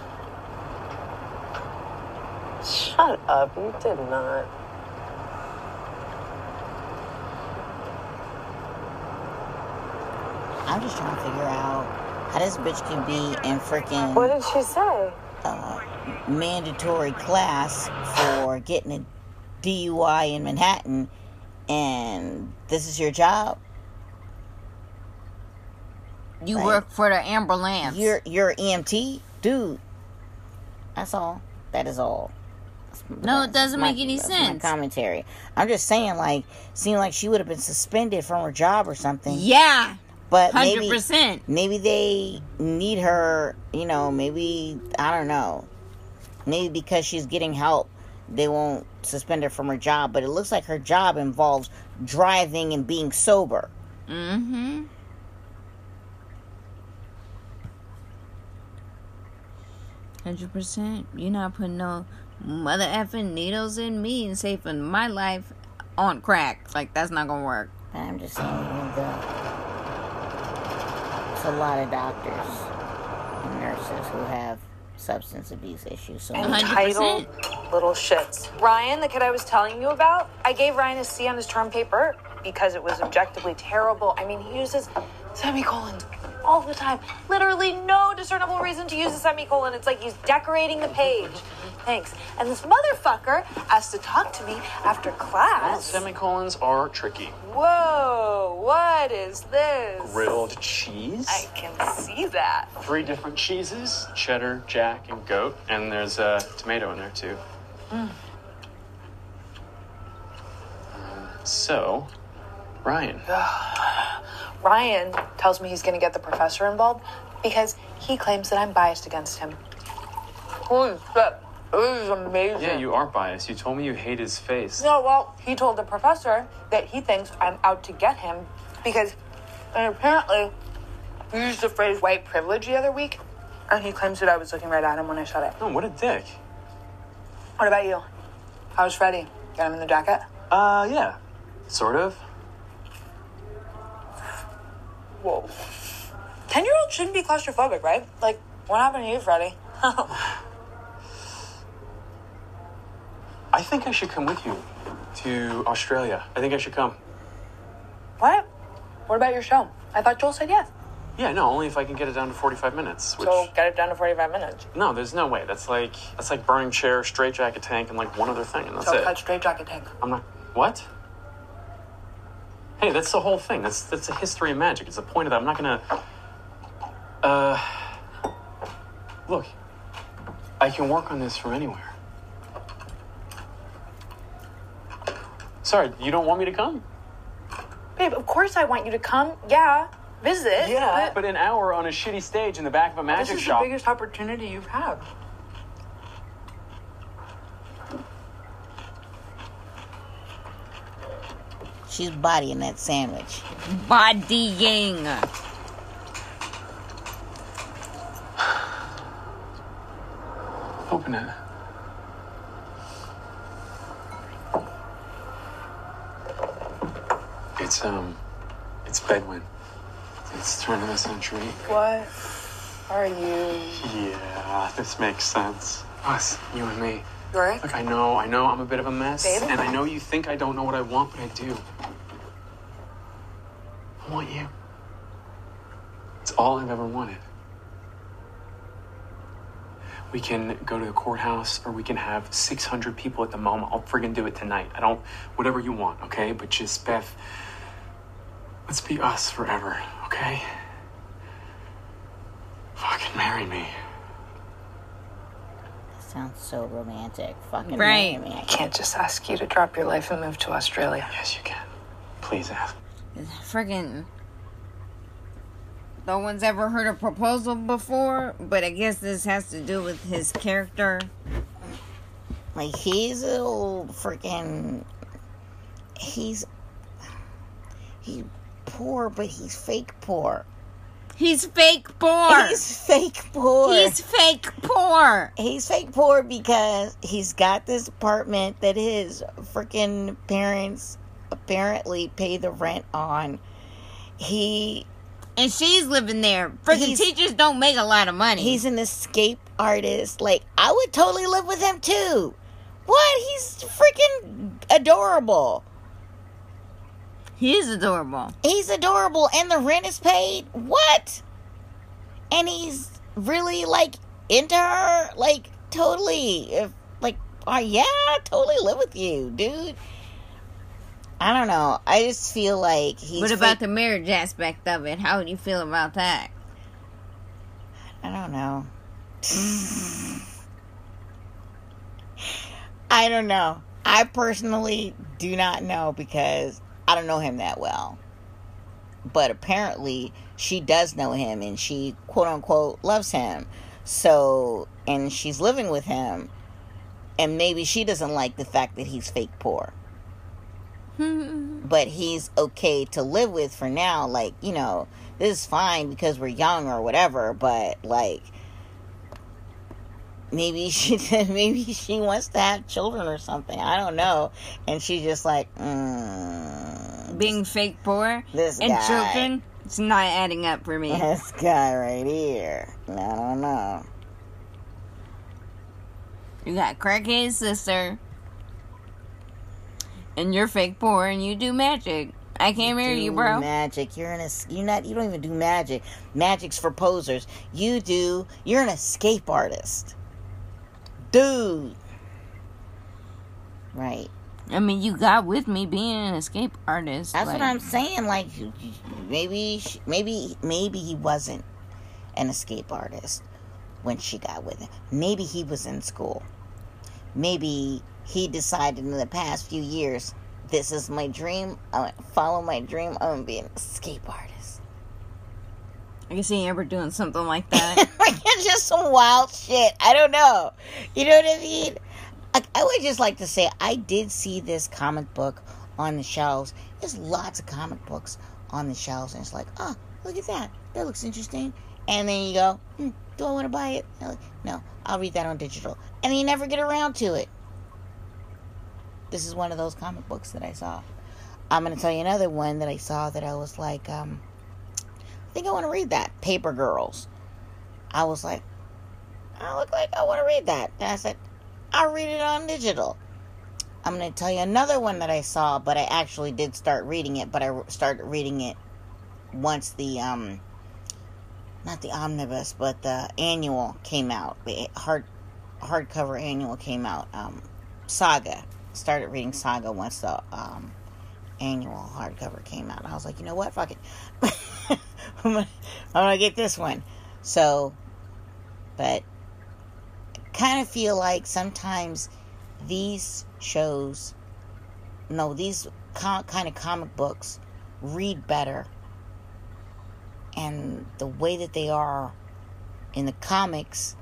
Shut up, you did not. I'm just trying to figure out how this bitch can be in freaking. What did she say? Uh, mandatory class for getting a DUI in Manhattan, and this is your job. You Like, work for the ambulance. You're you're EMT, dude. That's all. That is all. No, it doesn't my- make any that's my sense. commentary. I'm just saying, like, seemed like she would have been suspended from her job or something. Yeah. But maybe 100%. maybe they need her. You know, maybe I don't know. Maybe because she's getting help, they won't suspend her from her job. But it looks like her job involves driving and being sober. Mm-hmm. Hundred percent. You're not putting no mother effing needles in me and saving my life on crack. Like that's not gonna work. I'm just saying, the, it's a lot of doctors and nurses who have substance abuse issues. So Entitled little shits. Ryan, the kid I was telling you about, I gave Ryan a C on his term paper because it was objectively terrible. I mean, he uses semicolons all the time. Literally no discernible reason to use a semicolon. It's like he's decorating the page. Thanks. And this motherfucker asked to talk to me after Well, class. semicolons are tricky. Whoa, what is this? Grilled cheese. I can see that. Three different cheeses: cheddar, jack, and goat. And there's a tomato in there too. Mm. So, Ryan. [sighs] [sighs] Ryan tells me he's going to get the professor involved because he claims that I'm biased against him. Holy shit. This is amazing. Yeah, you are biased. You told me you hate his face. No, well, he told the professor that he thinks I'm out to get him because, and apparently, he used the phrase white privilege the other week, and he claims that I was looking right at him when I shot it. Oh, what a dick. What about you? How's Freddie? Got him in the jacket? Uh, yeah. Sort of. Whoa. 10 year old shouldn't be claustrophobic, right? Like, what happened to you, Freddie? I think I should come with you to Australia. I think I should come. what? What about your show? I thought Joel said yes. Yeah, no, only if I can get it down to 45 minutes. Which, So get it down to 45 minutes. no, there's no way. That's like that's like burning chair, straight jacket tank, and like one other thing, and that's so it. cut straight jacket tank. I'm not. What? Hey, that's the whole thing. That's that's the history of magic. It's the point of that. I'm not gonna. Uh. Look, I can work on this from anywhere. Sorry, you don't want me to come? Babe, of course I want you to come. Yeah, visit. Yeah, but an hour on a shitty stage in the back of a magic This is shop. the biggest opportunity you've had. She's bodying that sandwich. Bodying. Open it. It's um, it's Bedouin. It's turn of the century. What are you? Yeah, this makes sense. Us, you and me. Right? Look, I know, I know, I'm a bit of a mess, Babe? and I know you think I don't know what I want, but I do. I want you. It's all I've ever wanted. We can go to the courthouse, or we can have 600 people at the moment. I'll friggin' do it tonight. I don't, whatever you want, okay? But just, Beth, let's be us forever, okay? Fucking marry me. That Sounds so romantic. Fucking Right. marry me. I Can't just ask you to drop your life and move to Australia. Yes, you can. Please ask. Friggin' no one's ever heard a proposal before, but I guess this has to do with his character. Like he's a little freaking. He's he's poor, but he's fake poor. He's fake poor. He's fake poor. He's fake poor. He's fake poor because he's got this apartment that his freaking parents apparently pay the rent on. He and she's living there. Freaking teachers don't make a lot of money. he's an escape artist. Like I would totally live with him too. What? He's freaking adorable. he is adorable. He's adorable and the rent is paid. What? And he's really like into her. Like totally. If like oh yeah, I totally live with you, dude. I don't know. I just feel like he's what about fake- the marriage aspect of it? How do you feel about that? I don't know. [sighs] I don't know. I personally do not know because I don't know him that well. But apparently, she does know him and she, quote unquote, loves him. So, and she's living with him. And maybe she doesn't like the fact that he's fake poor. But he's okay to live with for now. Like, you know, this is fine because we're young or whatever, but like maybe [laughs] she maybe she wants to have children or something. I don't know. And she's just like, mm, Being fake poor This and guy. children, it's not adding up for me. [laughs] this guy right here. I don't know. You got crackhead sister, and you're fake poor, and you do magic. I can't marry you, bro. Magic. You're an es- You're not you don't even do magic. Magic's for posers. You do. You're an escape artist, dude. Right. I mean, you got with me being an escape artist. That's like- what I'm saying. Like maybe maybe maybe he wasn't an escape artist when she got with him. Maybe he was in school. Maybe he decided in the past few years, this is my dream. I follow my dream. I'm gonna be an escape artist. I can see Amber doing something like [laughs] that. [laughs] like it's just some wild shit. I don't know. You know what I mean? I, I would just like to say I did see this comic book on the shelves. There's lots of comic books on the shelves, and it's like, oh, look at that. That looks interesting. And then you go, hmm, do I want to buy it? Like, No, I'll read that on digital. And then you never get around to it. This is one of those comic books that I saw. I'm going to tell you another one that I saw that I was like, um, I think I want to read that. Paper Girls. I was like, I look like I want to read that. And I said, I'll read it on digital. I'm going to tell you another one that I saw, but I actually did start reading it, but I started reading it once the, um, not the omnibus, but the annual came out. The hard, hardcover annual came out. Um, Saga. Started reading Saga once the, um, annual hardcover came out. I was like, you know what? Fuck it. [laughs] I'm gonna, get this one. So, but kind of feel like sometimes these shows, no, these co- kind of comic books read better. And the way that they are in the comics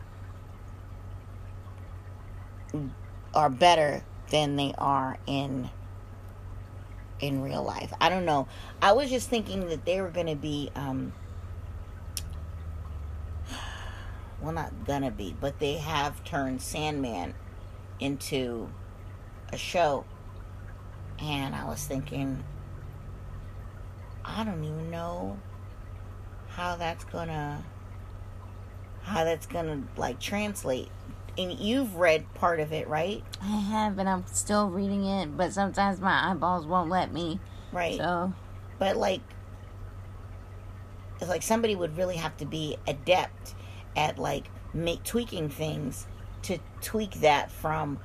are better than they are in in real life. I don't know. I was just thinking that they were going to be um well not gonna be, but they have turned Sandman into a show. And I was thinking I don't even know how that's gonna how that's gonna like translate. And you've read part of it, right? I have, and I'm still reading it, but sometimes my eyeballs won't let me. Right. So, But like it's like somebody would really have to be adept at like make tweaking things to tweak that from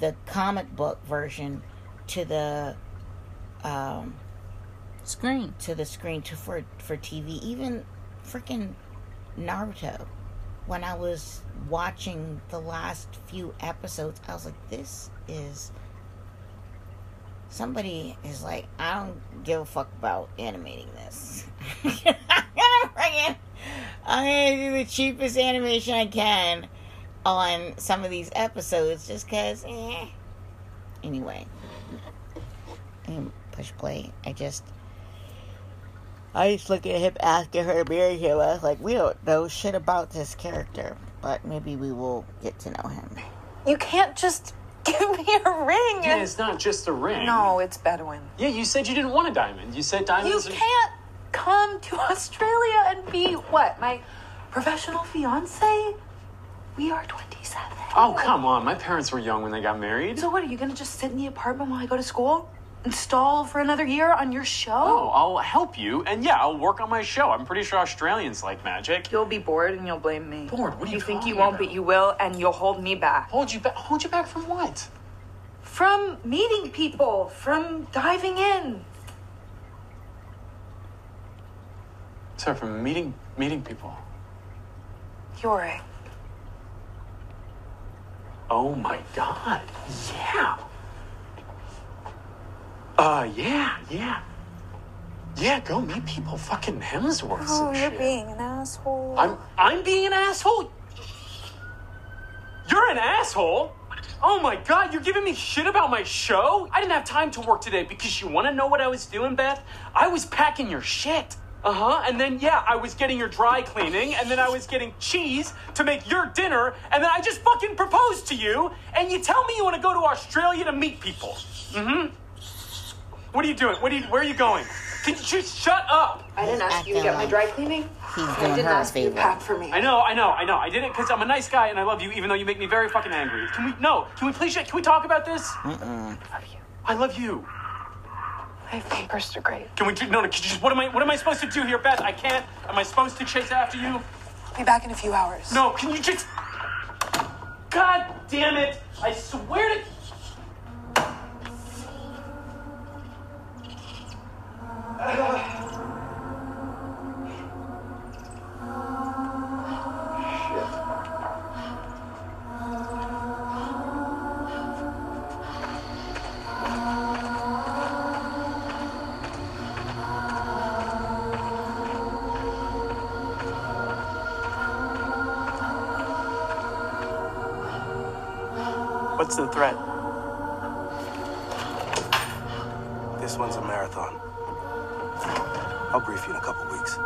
the comic book version to the um screen to the screen to for for TV even freaking Naruto when I was watching the last few episodes I was like this is somebody is like I don't give a fuck about animating this I'm [laughs] gonna I'm gonna do the cheapest animation I can on some of these episodes just because, eh. Anyway, I'm push play. I just, I just look at him asking her to marry him. I was like, we don't know shit about this character, but maybe we will get to know him. You can't just [laughs] give me a ring. Yeah, it's not just a ring. No, it's Bedouin. Yeah, you said you didn't want a diamond. You said You diamonds. are- can't come to [laughs] Australia and be what? My professional fiance? We are 27. Oh, come on. My parents were young when they got married. So what, are you gonna just sit in the apartment while I go to school? And stall for another year on your show? Oh, I'll help you, and yeah, I'll work on my show. I'm pretty sure Australians like magic. You'll be bored and you'll blame me. Bored? What are you You think you talking won't, about? but you will, and you'll hold me back. Hold you back? Hold you back from what? From meeting people, from diving in. Sorry, from meeting meeting people. Yuri. Oh my god. Yeah. Uh, yeah, yeah. Yeah, go meet people. Fucking Hemsworth. Oh, you're shit. being an asshole. I'm I'm being an asshole. You're an asshole. Oh my god, you're giving me shit about my show? I didn't have time to work today because you want to know what I was doing, Beth? I was packing your shit. Uh huh. And then, yeah, I was getting your dry cleaning, and then I was getting cheese to make your dinner, and then I just fucking proposed to you, and you tell me you want to go to Australia to meet people. Mm hmm. What are you doing? What are you, where are you going? Can you just shut up? I didn't ask you to acting get my dry cleaning. He's I didn't her a ask you to favor. pack for me. I know, I know, I know. I did it because I'm a nice guy and I love you, even though you make me very fucking angry. Can we? No. Can we please? Can we talk about this? Mm-mm. I love you. I have my first degree. Can we? do- No, no. Can you just? What am I? What am I supposed to do here, Beth? I can't. Am I supposed to chase after you? I'll be back in a few hours. No. Can you just? God damn it! I swear to. What's the threat? This one's a marathon. I'll brief you in a couple weeks.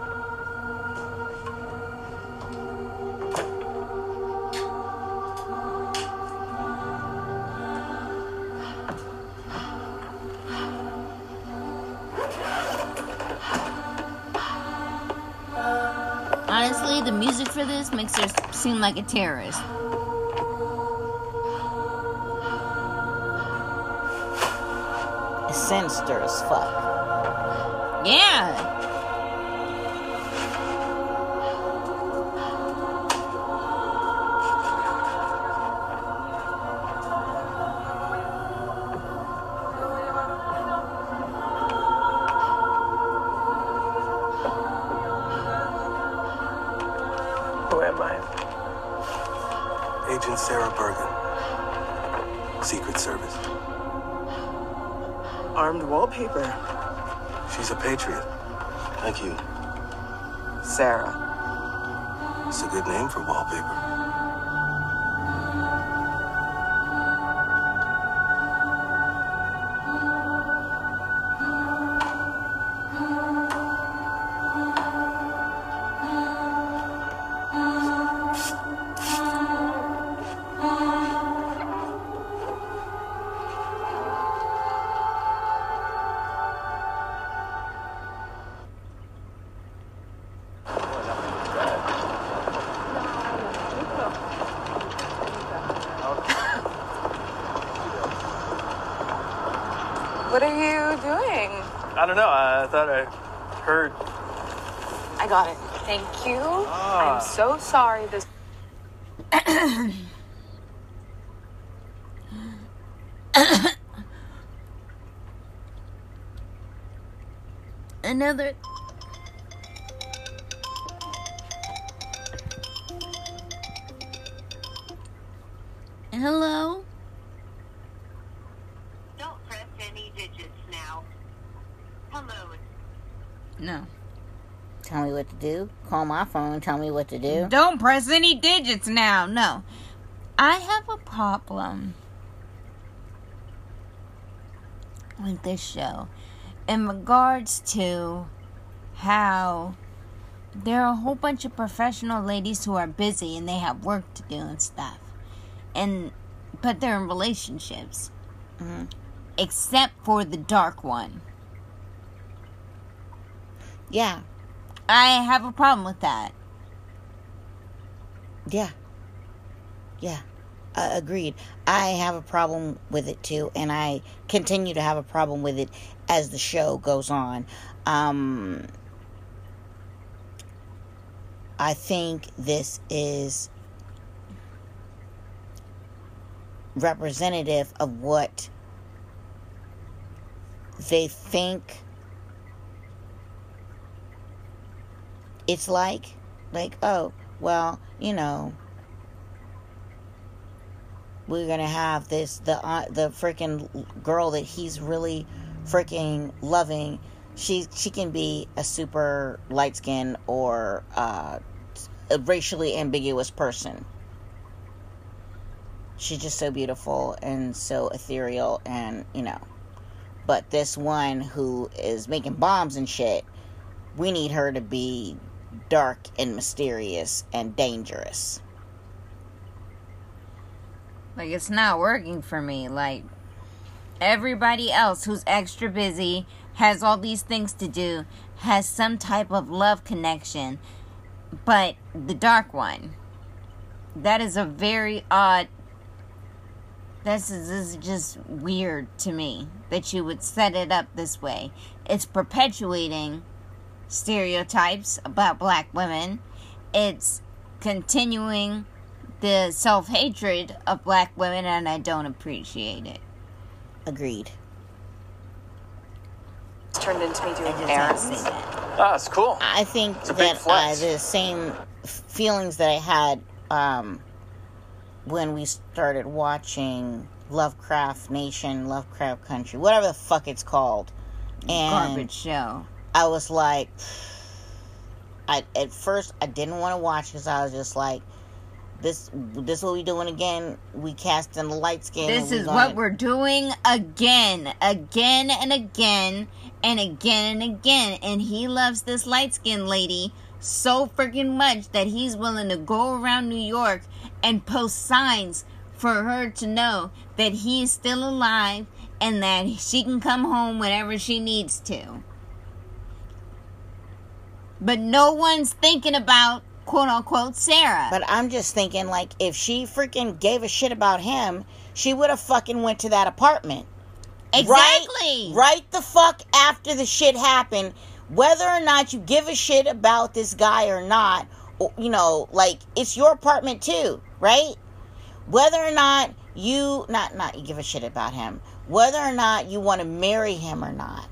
Honestly, the music for this makes her seem like a terrorist. It's sinister as fuck. Yeah. So sorry. This. Another. Hello? Don't press any digits now. Hello. No. Tell me what to do. Call my phone. Tell me what to do. Don't press any digits now. No. I have a problem with this show in regards to how there are a whole bunch of professional ladies who are busy and they have work to do and stuff. And but they're in relationships. Mm-hmm. Except for the dark one. Yeah. I have a problem with that. Yeah. Yeah. Uh, agreed. I have a problem with it too, and I continue to have a problem with it as the show goes on. Um, I think this is representative of what they think it's like. Like, oh, well, you know, we're gonna have this the uh, the freaking girl that he's really freaking loving. She she can be a super light skinned or uh, a racially ambiguous person. She's just so beautiful and so ethereal, and you know. But this one who is making bombs and shit, we need her to be dark and mysterious and dangerous. Like it's not working for me. Like everybody else who's extra busy, has all these things to do, has some type of love connection. But the dark one, that is a very odd. This is, this is just weird to me that you would set it up this way. It's perpetuating stereotypes about black women. It's continuing the self hatred of black women, and I don't appreciate it. Agreed. It's turned into me doing I just errands. haven't it. Oh, it's cool. I think that uh, the same feelings that I had um, when we started watching Lovecraft Nation, Lovecraft Country, whatever the fuck it's called, and Garbage show. I was like, I at first I didn't want to watch because I was just like, this this what we doing again? We casting the light skin. This is gonna- what we're doing again, again and again, and again and again. And he loves this light skin lady so freaking much that he's willing to go around New York and post signs for her to know that he is still alive and that she can come home whenever she needs to. But no one's thinking about quote unquote Sarah. But I'm just thinking, like, if she freaking gave a shit about him, she would have fucking went to that apartment. Exactly. Right, right the fuck after the shit happened, whether or not you give a shit about this guy or not, you know, like it's your apartment too, right? Whether or not you not not you give a shit about him, whether or not you want to marry him or not.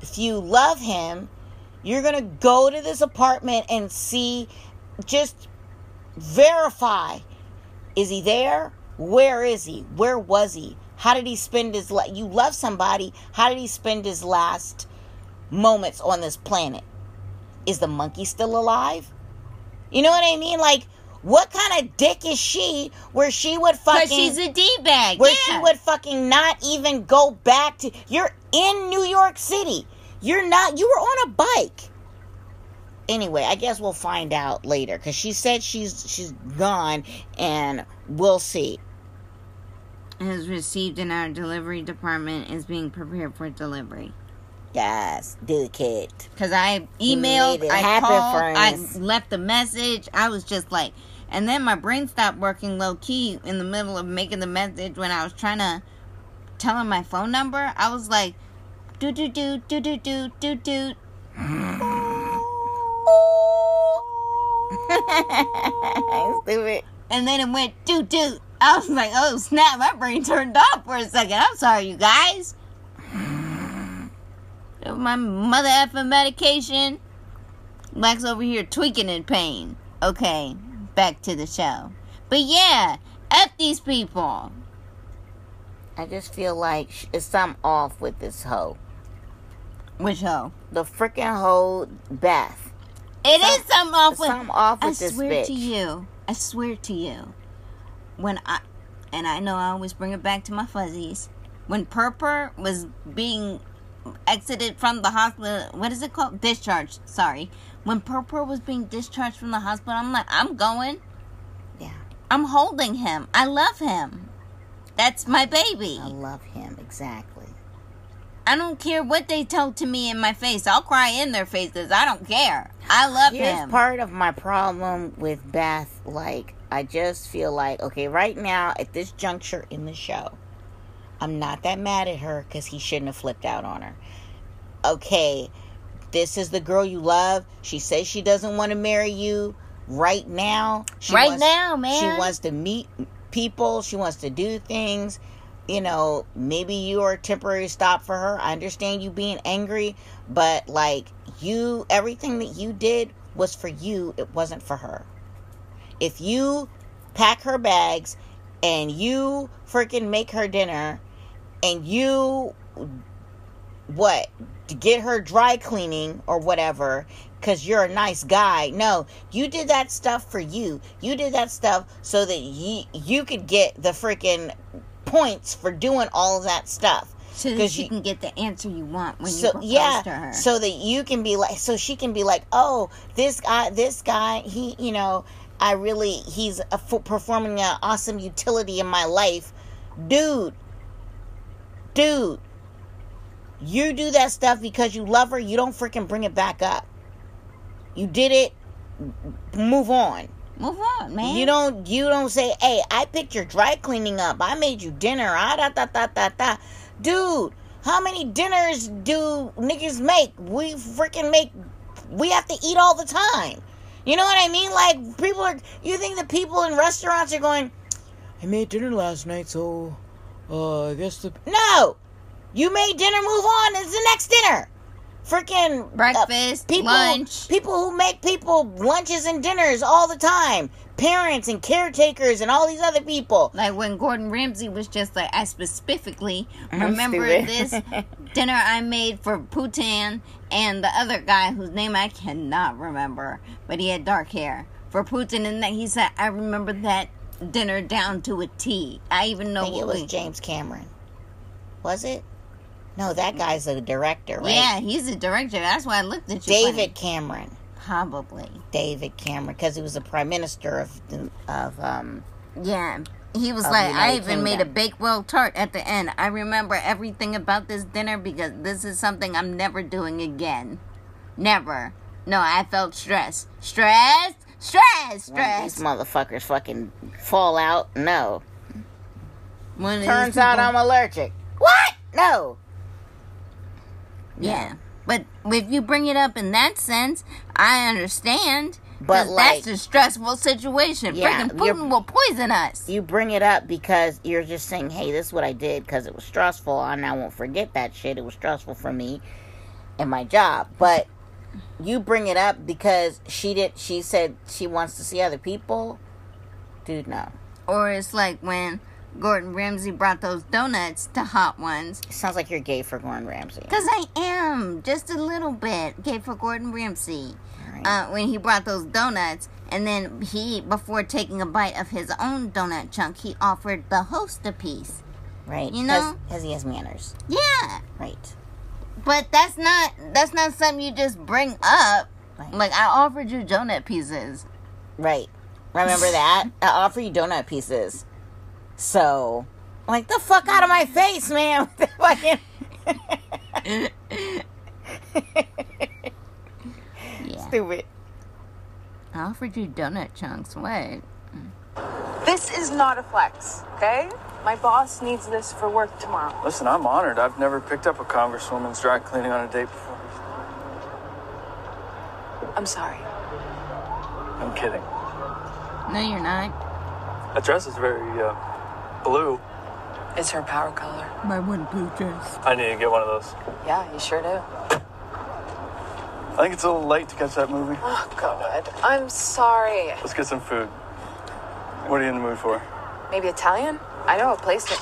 If you love him, you're going to go to this apartment and see just verify is he there? Where is he? Where was he? How did he spend his la- you love somebody, how did he spend his last moments on this planet? Is the monkey still alive? You know what I mean? Like what kind of dick is she where she would fucking Because she's a D bag. where yeah. she would fucking not even go back to you're in New York City. You're not you were on a bike. Anyway, I guess we'll find out later cuz she said she's she's gone and we'll see. has received in our delivery department is being prepared for delivery. Yes, do it, kid. Because I emailed, I happen, called, friends. I left a message. I was just like, and then my brain stopped working low key in the middle of making the message when I was trying to tell him my phone number. I was like, do do do do do do [laughs] do do. Stupid. And then it went doo doo. I was like, oh snap, my brain turned off for a second. I'm sorry, you guys. My mother effing medication. Max over here tweaking in pain. Okay, back to the show. But yeah, F these people. I just feel like it's something off with this hoe. Which hoe? The freaking hoe Beth. It Some- is something off with something off with I this swear bitch. to you. I swear to you. When I and I know I always bring it back to my fuzzies. When Purpur was being exited from the hospital. What is it called? Discharged. Sorry. When Purple was being discharged from the hospital, I'm like, I'm going. Yeah. I'm holding him. I love him. That's my baby. I love him exactly. I don't care what they tell to me in my face. I'll cry in their faces. I don't care. I love Here's him. part of my problem with Beth. Like, I just feel like, okay, right now at this juncture in the show, I'm not that mad at her because he shouldn't have flipped out on her. Okay, this is the girl you love. She says she doesn't want to marry you right now. She Right wants- now, man. She wants to meet people. She wants to do things. You know, maybe you are a temporary stop for her. I understand you being angry, but like you, everything that you did was for you. It wasn't for her. If you pack her bags and you freaking make her dinner and you what get her dry cleaning or whatever because you're a nice guy no you did that stuff for you you did that stuff so that you you could get the freaking points for doing all that stuff. So that she you- can get the answer you want when you so propose yeah to her. so that you can be like so she can be like oh this guy this guy he you know i really he's a, f- performing an awesome utility in my life. Dude dude you do that stuff because you love her you don't freaking bring it back up. You did it move on Move on, man. you don't you don't say, "Hey, I picked your dry cleaning up. I made you dinner." Ah, da da da da da. Dude, how many dinners do niggas make? We freaking make. We have to eat all the time. You know what I mean? Like people are. You think the people in restaurants are going? I made dinner last night, so uh, I guess the no. You made dinner. Move on. It's the next dinner. Freaking uh, Breakfast, people, lunch. people who make people lunches and dinners all the time. Parents and caretakers and all these other people. Like when Gordon Ramsay was just like, I specifically I'm remember stupid. this [laughs] dinner I made for Putin and the other guy whose name I cannot remember, but he had dark hair. For Putin, and that he said, I remember that dinner down to a T. I even know I think it was we- James Cameron. Was it? No, that guy's a director, right? Yeah, he's a director. That's why I looked at you. David funny. Cameron. Probably. David Cameron, because he was the prime minister of of um. Yeah. He was like, I even made a Kingdom. Bakewell tart at the end. I remember everything about this dinner because this is something I'm never doing again. Never. No, I felt stress. Stress? Stress! When these motherfuckers fucking fall out. No. Turns out I'm allergic. What? No. Yeah. But if you bring it up in that sense, I understand. But like- that's a stressful situation. Yeah, Freaking Putin will poison us. You bring it up because you're just saying, "Hey, this is what I did because it was stressful, and I won't forget that shit. It was stressful for me and my job." But you bring it up because she did. She said she wants to see other people. Dude, no. Or it's like when Gordon Ramsay brought those donuts to Hot Ones. Sounds like you're gay for Gordon Ramsay. Because I am, just a little bit, gay for Gordon Ramsay. Uh, when he brought those donuts, and then he, before taking a bite of his own donut chunk, he offered the host a piece. Right. You know? because he has manners. Yeah, Right. but that's not that's not something you just bring up. Like I offered you donut pieces. Right. Remember that? I offer you donut pieces. So, I'm like the fuck out of my face, man. [laughs] Fucking. Stupid. I offered you donut chunks. What? This is not a flex, okay? My boss needs this for work tomorrow. Listen, I'm honored. I've never picked up a congresswoman's dry cleaning on a date before. I'm sorry. I'm kidding. No, you're not. That dress is very uh, blue. It's her power color. My one blue dress. I need to get one of those. Yeah, you sure do. I think it's a little late to catch that movie. Oh, God. I'm sorry. Let's get some food. What are you in the mood for? Maybe Italian? I know a place that.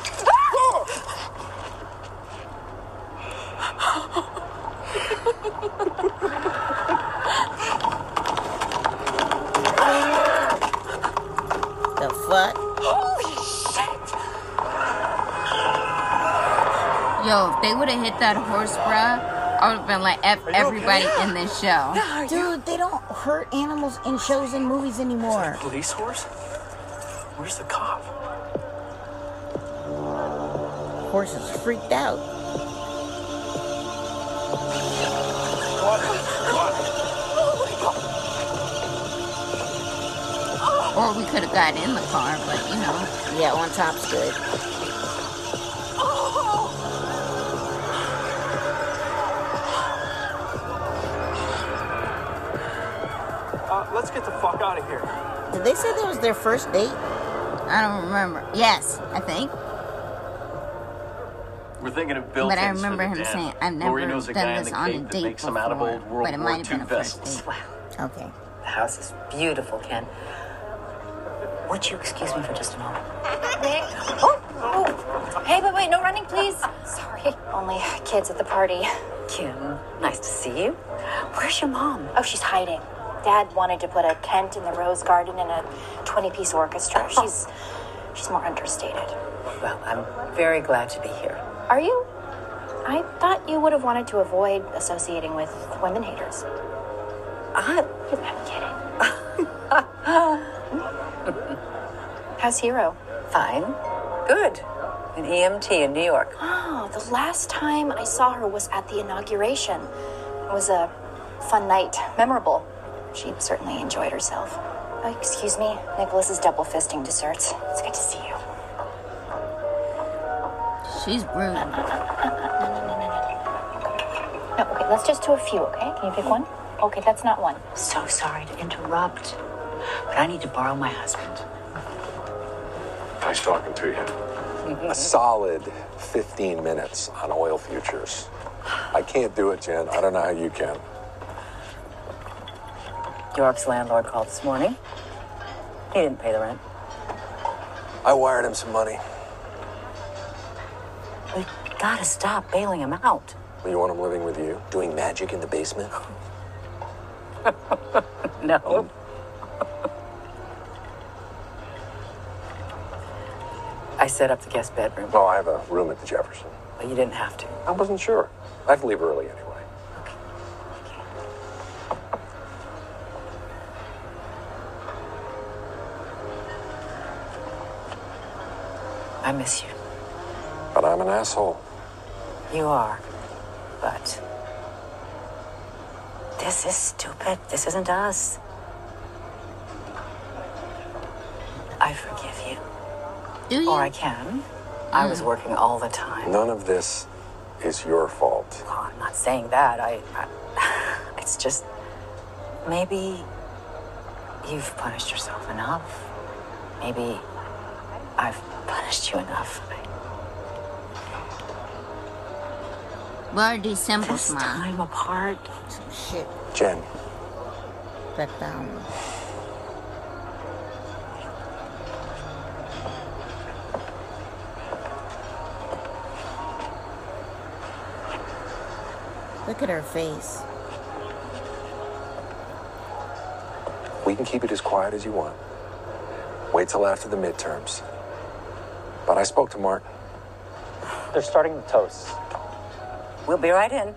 The fuck? Holy Yo, if they would have hit that horse, bruh, I would have been like, F everybody in this show. Dude, they don't hurt animals in shows and movies anymore. Police horse? Where's the cop? Horse is freaked out. Or we could have got in the car, but you know. Yeah, on top's good. Let's get the fuck out of here. Did they say that was their first date? I don't remember. Yes, I think. We're thinking of built But I remember him saying, I've never Lori knows a done in this on a Cape that date makes them out of before, old World but it War might have been a first vessels. date. Okay. The house is beautiful, Ken. Would you excuse me for just a moment? Nick? Oh, oh. Hey, but wait, no running, please. Sorry. Only kids at the party. Kim, nice to see you. Where's your mom? Oh, she's hiding. Dad wanted to put a tent in the rose garden and a 20-piece orchestra. Oh. She's she's more understated. Well, I'm very glad to be here. Are you? I thought you would have wanted to avoid associating with women haters. Uh-huh. I... I'm kidding. [laughs] How's Hero? Fine. Good. An EMT in New York. Oh, the last time I saw her was at the inauguration. It was a fun night, memorable. She certainly enjoyed herself. Oh, excuse me, Nicholas is double fisting desserts. It's good to see you. She's rude. No, okay, let's just do a few, okay? Can you pick one? Okay, that's not one. So sorry to interrupt, but I need to borrow my husband. Nice talking to you. A solid 15 minutes on oil futures. I can't do it, Jen. I don't know how you can. Yorick's landlord called this morning. He didn't pay the rent. I wired him some money. We gotta stop bailing him out. You want him living with you, doing magic in the basement? [laughs] no. Hmm. I set up the guest bedroom. Oh, I have a room at the Jefferson. But you didn't have to. I wasn't sure. I have to leave early anyway. I miss you. But I'm an asshole. You are. But this is stupid. This isn't us. I forgive you. Do you? Or I can. I was hmm. working all the time. None of this is your fault. Oh, I'm not saying that. I, I [laughs] it's just maybe you've punished yourself enough. Maybe I've punished you enough. What are these symbols, This Mom? time apart. Some shit. Jen, That um Look at her face. we can keep it as quiet as you want. Wait till after the midterms. But I spoke to Martin. They're starting the toast. We'll be right in.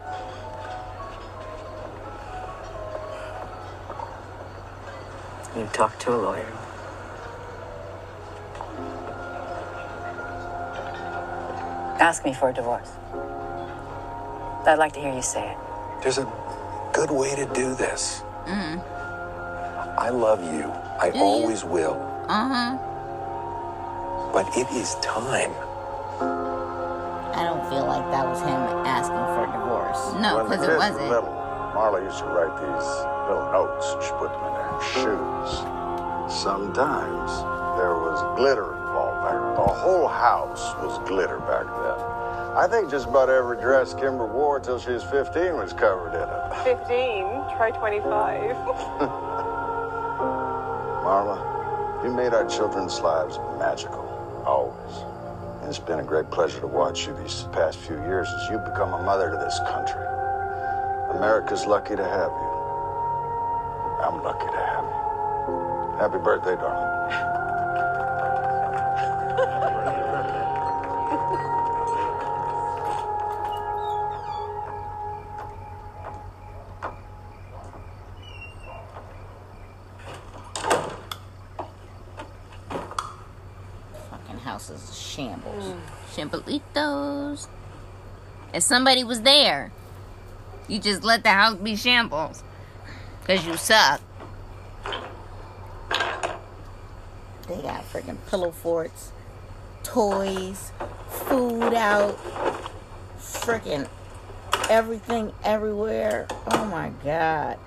You talk to a lawyer. Ask me for a divorce. I'd like to hear you say it. There's a good way to do this. Mm. I love you. I Do you? always will. Uh huh. But it is time. I don't feel like that was him asking for a divorce. No, because it wasn't. little, Marla used to write these little notes. And she put them in their shoes. Sometimes there was glitter involved back The whole house was glitter back then. I think just about every dress Kimber wore till she was 15 was covered in it. [laughs] 15, try 25. Marla, you made our children's lives magical, always. And it's been a great pleasure to watch you these past few years as you've become a mother to this country. America's lucky to have you. I'm lucky to have you. Happy birthday, darling. If somebody was there, you just let the house be shambles. Because you suck. They got freaking pillow forts, toys, food out, freaking everything everywhere. Oh my god.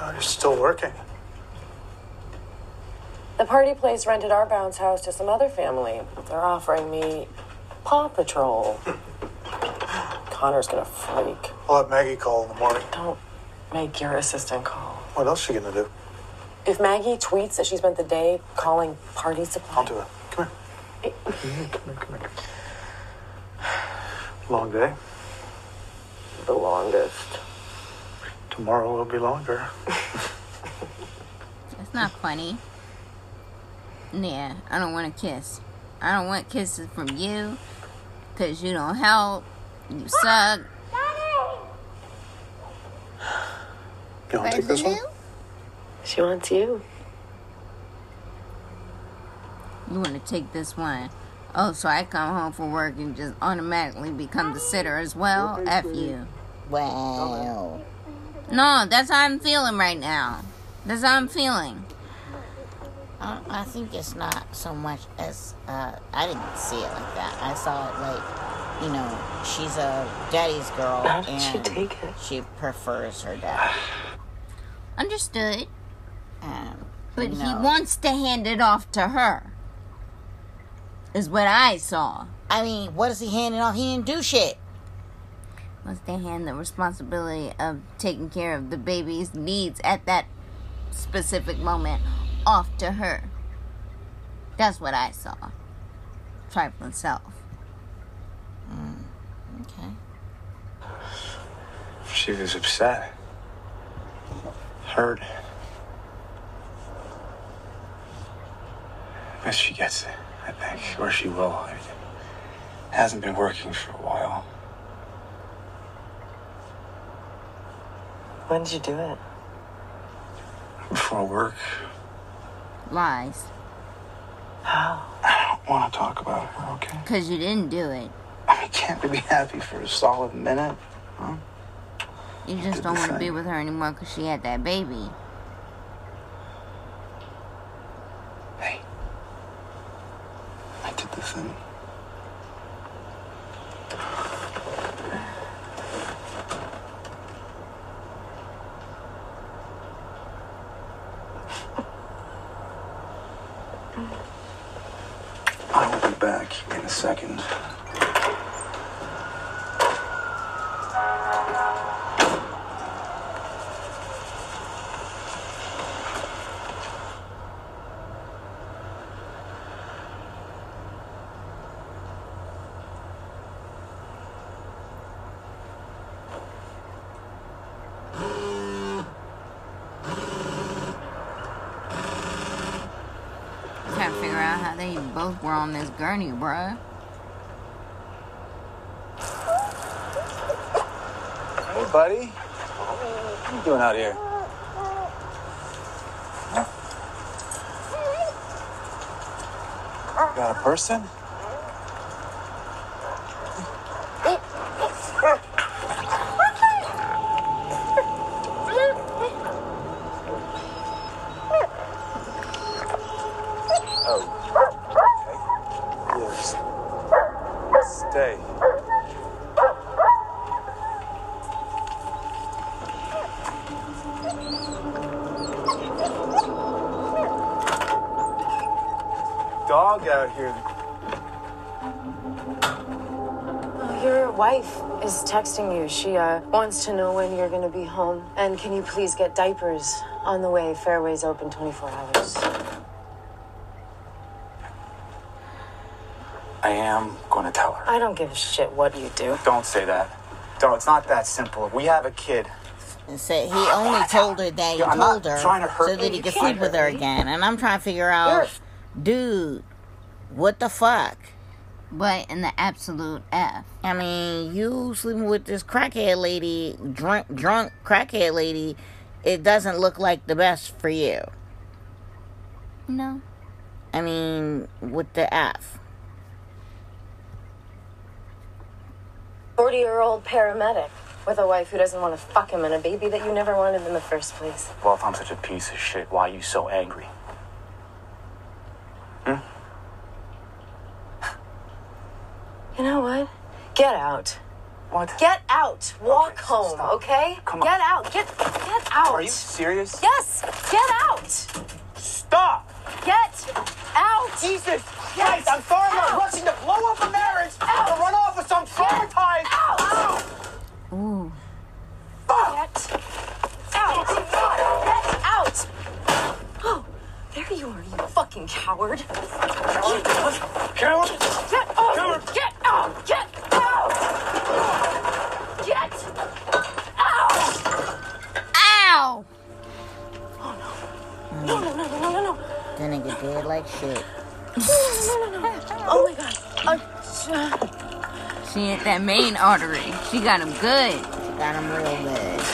Oh, you're still working. The party place rented our bounce house to some other family. They're offering me Paw Patrol. Connor's gonna freak. I'll let Maggie call in the morning. Don't make your assistant call. What else she gonna do? If Maggie tweets that she spent the day calling party supply, I'll do it. Come here. Come here, come here. Long day. the longest. Tomorrow will be longer. [laughs] It's not funny. Yeah, I don't want a kiss. I don't want kisses from you. Because you don't help. You suck. You want to take this one? She wants you. You want to take this one. Oh, so I come home from work and just automatically become the sitter as well? F you. Wow. No, that's how I'm feeling right now. That's how I'm feeling. I, I think it's not so much as uh, I didn't see it like that. I saw it like, you know, she's a daddy's girl and she take it? she prefers her dad. Understood. Um, But he wants to hand it off to her. Is what I saw. I mean, what is he handing off? He didn't do shit. Wants to hand the responsibility of taking care of the baby's needs at that specific moment off to her. That's what I saw. Trifling self. Mm, okay. She was upset. Hurt. Guess she gets it, I think. Or she will. It hasn't been working for a while. When did you do it? Before work, Lies. I don't want to talk about her, okay? Because you didn't do it. I mean, can't we be happy for a solid minute? Huh? You just don't want to be with her anymore because she had that baby. Hey. I did the thing. I will be back in a second. Trying to figure out both were on this gurney, bruh. Hey, buddy. What are you doing out here? Got a person? Oh. Okay. Yes. Stay. Dog out here. Oh, your wife is texting you. She uh, wants to know when you're gonna be home. And can you please get diapers on the way? Fairway's open 24 hours. I am going to tell her. I don't give a shit what you do. Don't say that. Don't. It's not that simple. We have a kid. And said he only told her that he Yeah, I'm told her trying to hurt so that he could sleep with her again. And I'm trying to figure out, dude, what the fuck? But in the absolute F. I mean, you sleeping with this crackhead lady, drunk, drunk crackhead lady, it doesn't look like the best for you. No. I mean, with the F. 40 year old paramedic with a wife who doesn't want to fuck him and a baby that you never wanted in the first place. Well, if I'm such a piece of shit, why are you so angry? Hmm? You know what? Get out. What? Get out. Walk home, okay? Come on. Get out. Get get out. Are you serious? Yes. Get out. Stop! Get out. Jesus Christ, I'm sorry I'm rushing to blow up a marriage Out. or run off with some traumatized. Out. Ooh. Get out. Get out. There you are, you fucking coward. Coward! Get out. Get out. Get out. Get out. Ow! Oh no, no, no, no, no, no, no. Then it get dead like shit. No, no, no, no. Oh my god. Uh, She hit that main artery. She got him good. She got him real good.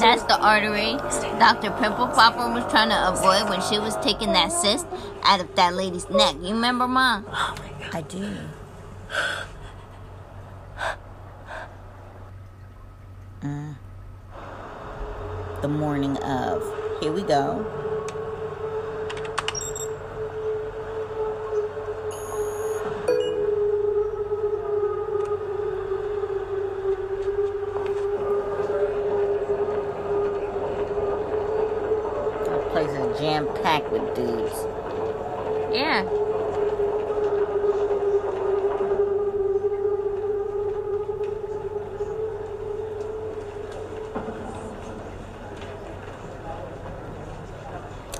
That's the artery Dr. Pimple Popper was trying to avoid when she was taking that cyst out of that lady's neck. You remember, Mom? Oh my God. I do. Uh, the morning of. Here we go. Jam packed with dudes. Yeah.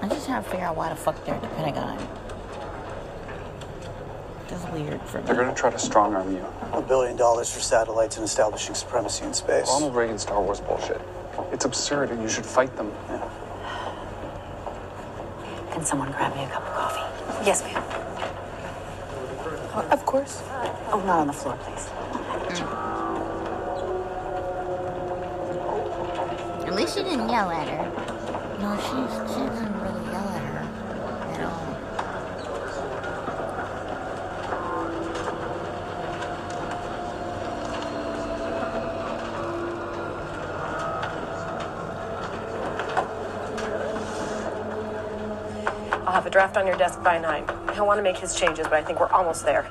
I just have to figure out why the fuck they're at the Pentagon. That's weird for me. They're going to try to strong arm you. A billion dollars for satellites and establishing supremacy in space. Ronald Reagan Star Wars bullshit. It's absurd and you should fight them. Can someone grab me a cup of coffee? yes, ma'am. of course. Oh, not on the floor, please. At least she didn't yell at her. No, she's, she doesn't really yell at her at all. I'll have a draft on your desk by nine. He'll want to make his changes, but I think we're almost there.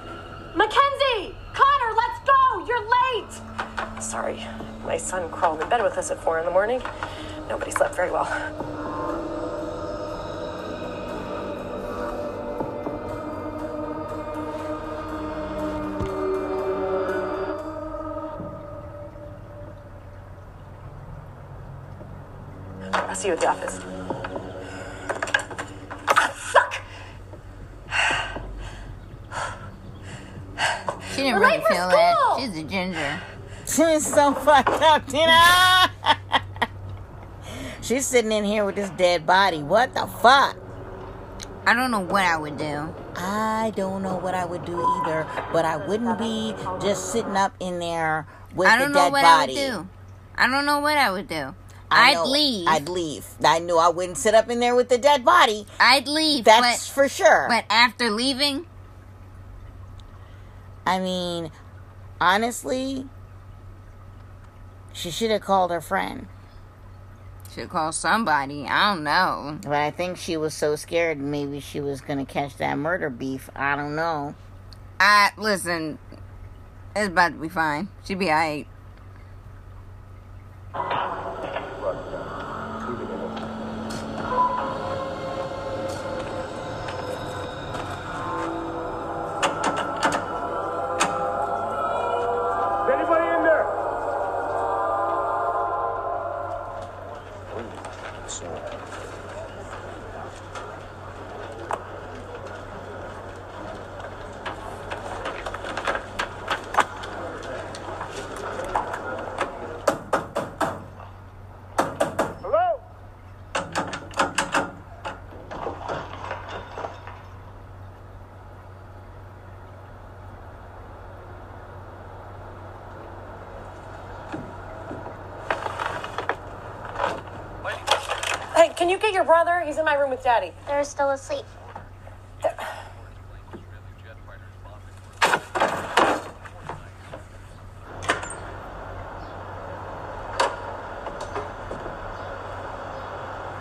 Mackenzie! Connor, let's go! You're late! Sorry, my son crawled in bed with us at four in the morning. Nobody slept very well. I'll see you at the office. She didn't We're really late for feel that. school! She's a ginger. [laughs] She's so fucked up, Tina. [laughs] She's sitting in here with this dead body. What the fuck? I don't know what I would do. I don't know what I would do either, but I wouldn't be just sitting up in there with I don't the know dead what body. I would do. I don't know what I would do. I I'd know- leave. I'd leave. I knew I wouldn't sit up in there with the dead body. I'd leave. That's but, for sure. But after leaving, I mean, honestly, she should have called her friend. should call somebody. I don't know. But I think she was so scared maybe she was going to catch that murder beef. I don't know. I listen. It's about to be fine. She'll be alright. Is anybody in there? Hello? Hey, can you get your brother? He's in my room with Daddy. They're still asleep.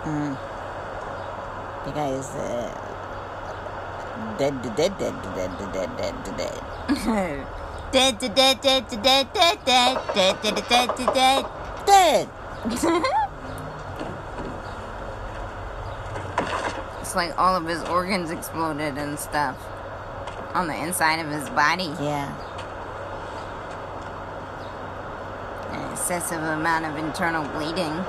Mm. The guy is uh, dead, dead, dead, dead, dead, dead, dead, dead, dead. Dead, dead, dead, dead, dead, dead, dead, dead, dead, dead, like all of his organs exploded and stuff on the inside of his body. Yeah. An excessive amount of internal bleeding.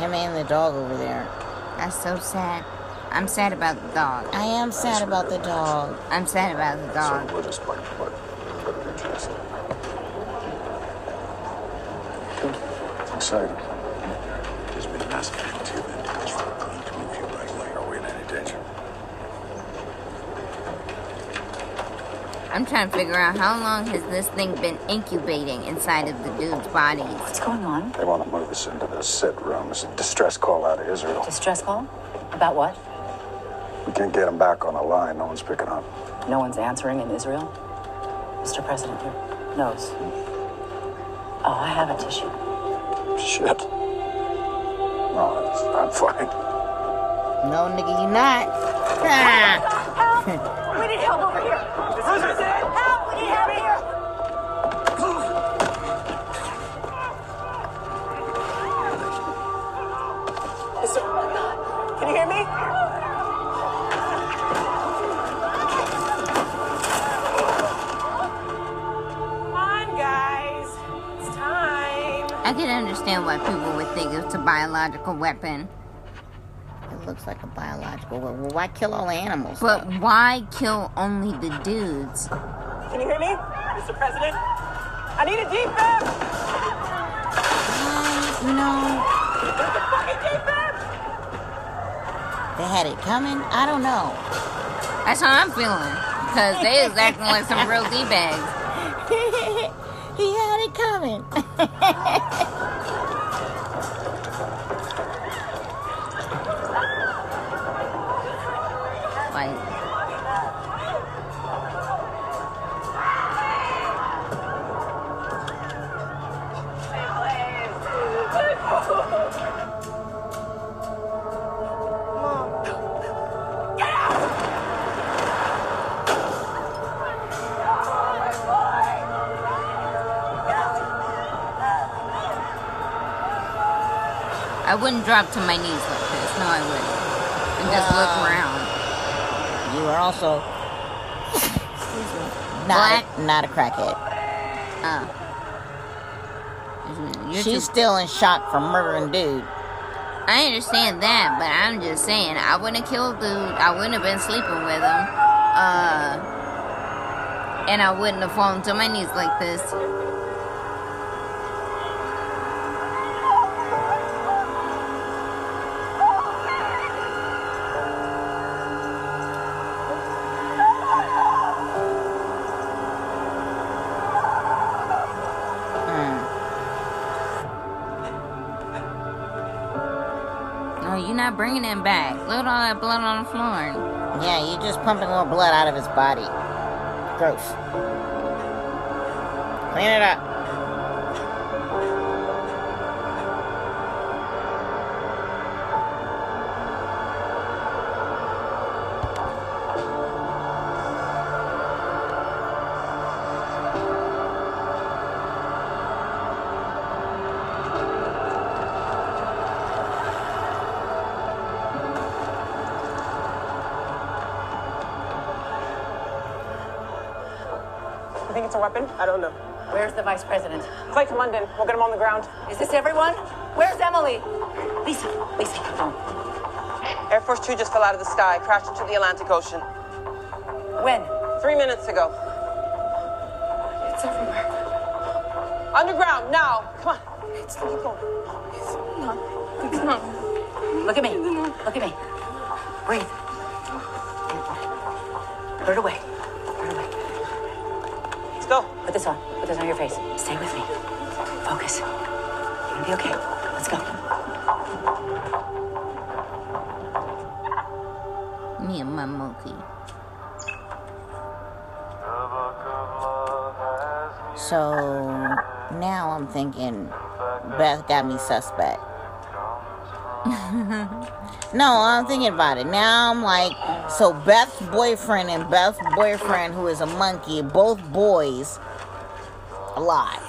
Him and the dog over there. That's so sad. I'm sad about the dog. I am sad about the dog. I'm sad about the dog. So we'll just put, put, put it in Jason. It's exciting. There's been massive activity. It's going to move you right away. Are we in any danger? I'm trying to figure out how long has this thing been incubating inside of the dude's bodies. What's going on? They want to move us into the sit room. It's a distress call out of Israel. Distress call? About what? We can't get them back on the line. No one's picking up. No one's answering in Israel? Mr. President your nose. Oh, I have a tissue. Shit. No, it's- I'm fine. No, nigga, you not. [laughs] Need help over here. Mr. President! Help! We need help here. Mister, can you hear me? Come on, guys. It's time. I can understand why people would think it's a biological weapon. It looks like a biological. Well, why kill all the animals? But why kill only the dudes? Can you hear me? Mr. President? I need a defib! No. Where's the fucking defib? They had it coming? I don't know. That's how I'm feeling. Because they is acting like some real [laughs] D-bags. he had it coming. [laughs] I wouldn't drop to my knees like this. No, I wouldn't. And just look around. You are also excuse me, not a, not a crackhead. Oh. You're She's too- still in shock from murdering dude. I understand that, but I'm just saying, I wouldn't have killed dude. I wouldn't have been sleeping with him. Uh, and I wouldn't have fallen to my knees like this. Bringing him back. Look at all that blood on the floor. Yeah, you're just pumping more blood out of his body. Gross. Clean it up. Weapon? I don't know. Where's the vice president? Flight to London. We'll get him on the ground. Is this everyone? Where's Emily? Lisa, Lisa, phone. Air Force Two just fell out of the sky, crashed into the Atlantic Ocean. When? Three minutes ago. It's everywhere. Underground, now. Come on. It's keep going. It's not. It's not. Look at me. Look at me. Breathe. Stay with me. Focus. You'll be okay. Let's go. Me and my monkey. So now I'm thinking Beth got me suspect. [laughs] no, I'm thinking about it. Now I'm like, so Beth's boyfriend and Beth's boyfriend, who is a monkey, both boys, alive.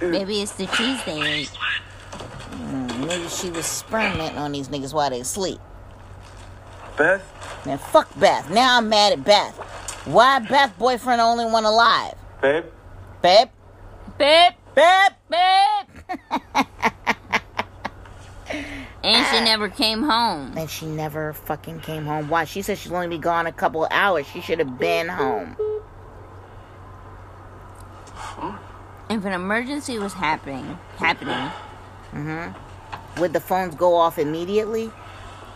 Maybe it's the cheese they ate. Mm, maybe she was experimenting on these niggas while they sleep. Beth? Man, fuck Beth. Now I'm mad at Beth. Why Beth boyfriend only one alive? Babe? Babe? Babe? Babe? Babe? [laughs] and she never came home. And she never fucking came home. Why? She said she'll only be gone a couple hours. She should have been home. If an emergency was happening, happening, Mm-hmm. Would the phones go off immediately?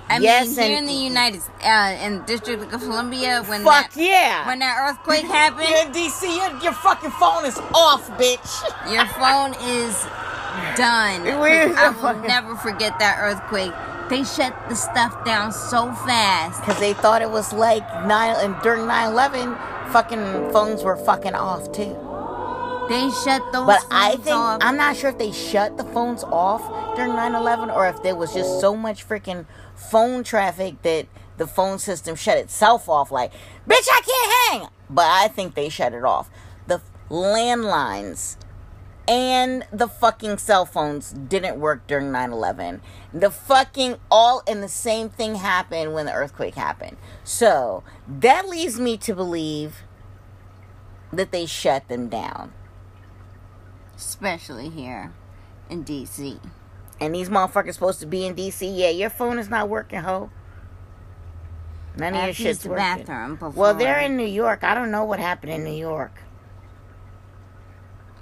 I yes, mean, here in the United, uh, in District of Columbia, when Fuck that, yeah. when that earthquake happened, [laughs] You're in DC. Your, your fucking phone is off, bitch. your phone is done. [laughs] I will never forget that earthquake. They shut the stuff down so fast. Because they thought it was like nine and during 9-11, fucking phones were fucking off too. They shut those But I think off. I'm not sure if they shut the phones off during 9-11 or if there was just so much freaking phone traffic that the phone system shut itself off. Like, bitch, I can't hang. But I think they shut it off. The landlines and the fucking cell phones didn't work during 9-11 the fucking all and the same thing happened when the earthquake happened. So that leads me to believe that they shut them down. Especially here in DC. and these motherfuckers supposed to be in dc yeah your phone is not working ho. None of I your shit's working. bathroom before. well they're in new york. I don't know what happened in new york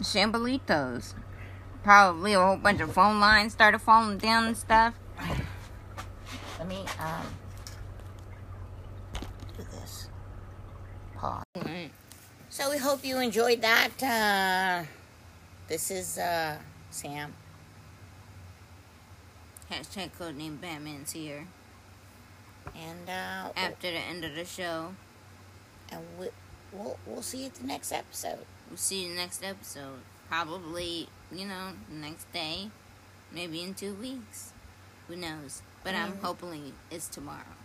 Shambolitos. Probably a whole bunch of phone lines started falling down and stuff. let me um do this pause so we hope you enjoyed that uh this is uh sam Hashtag codename Batman's here. and uh After the end of the show, and we, we'll we'll see you at the next episode we'll see you next episode. Probably, you know, next day. Maybe in two weeks. Who knows? But I'm Mhm. hoping it's tomorrow.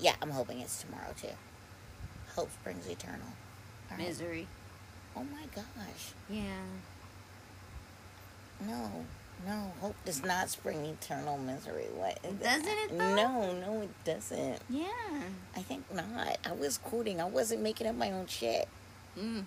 yeah i'm hoping it's tomorrow too hope springs eternal right. Misery. oh my gosh Yeah. no no hope does not spring eternal misery what Doesn't it, though? no no it doesn't Yeah. i think not i was quoting i wasn't making up my own shit Mm.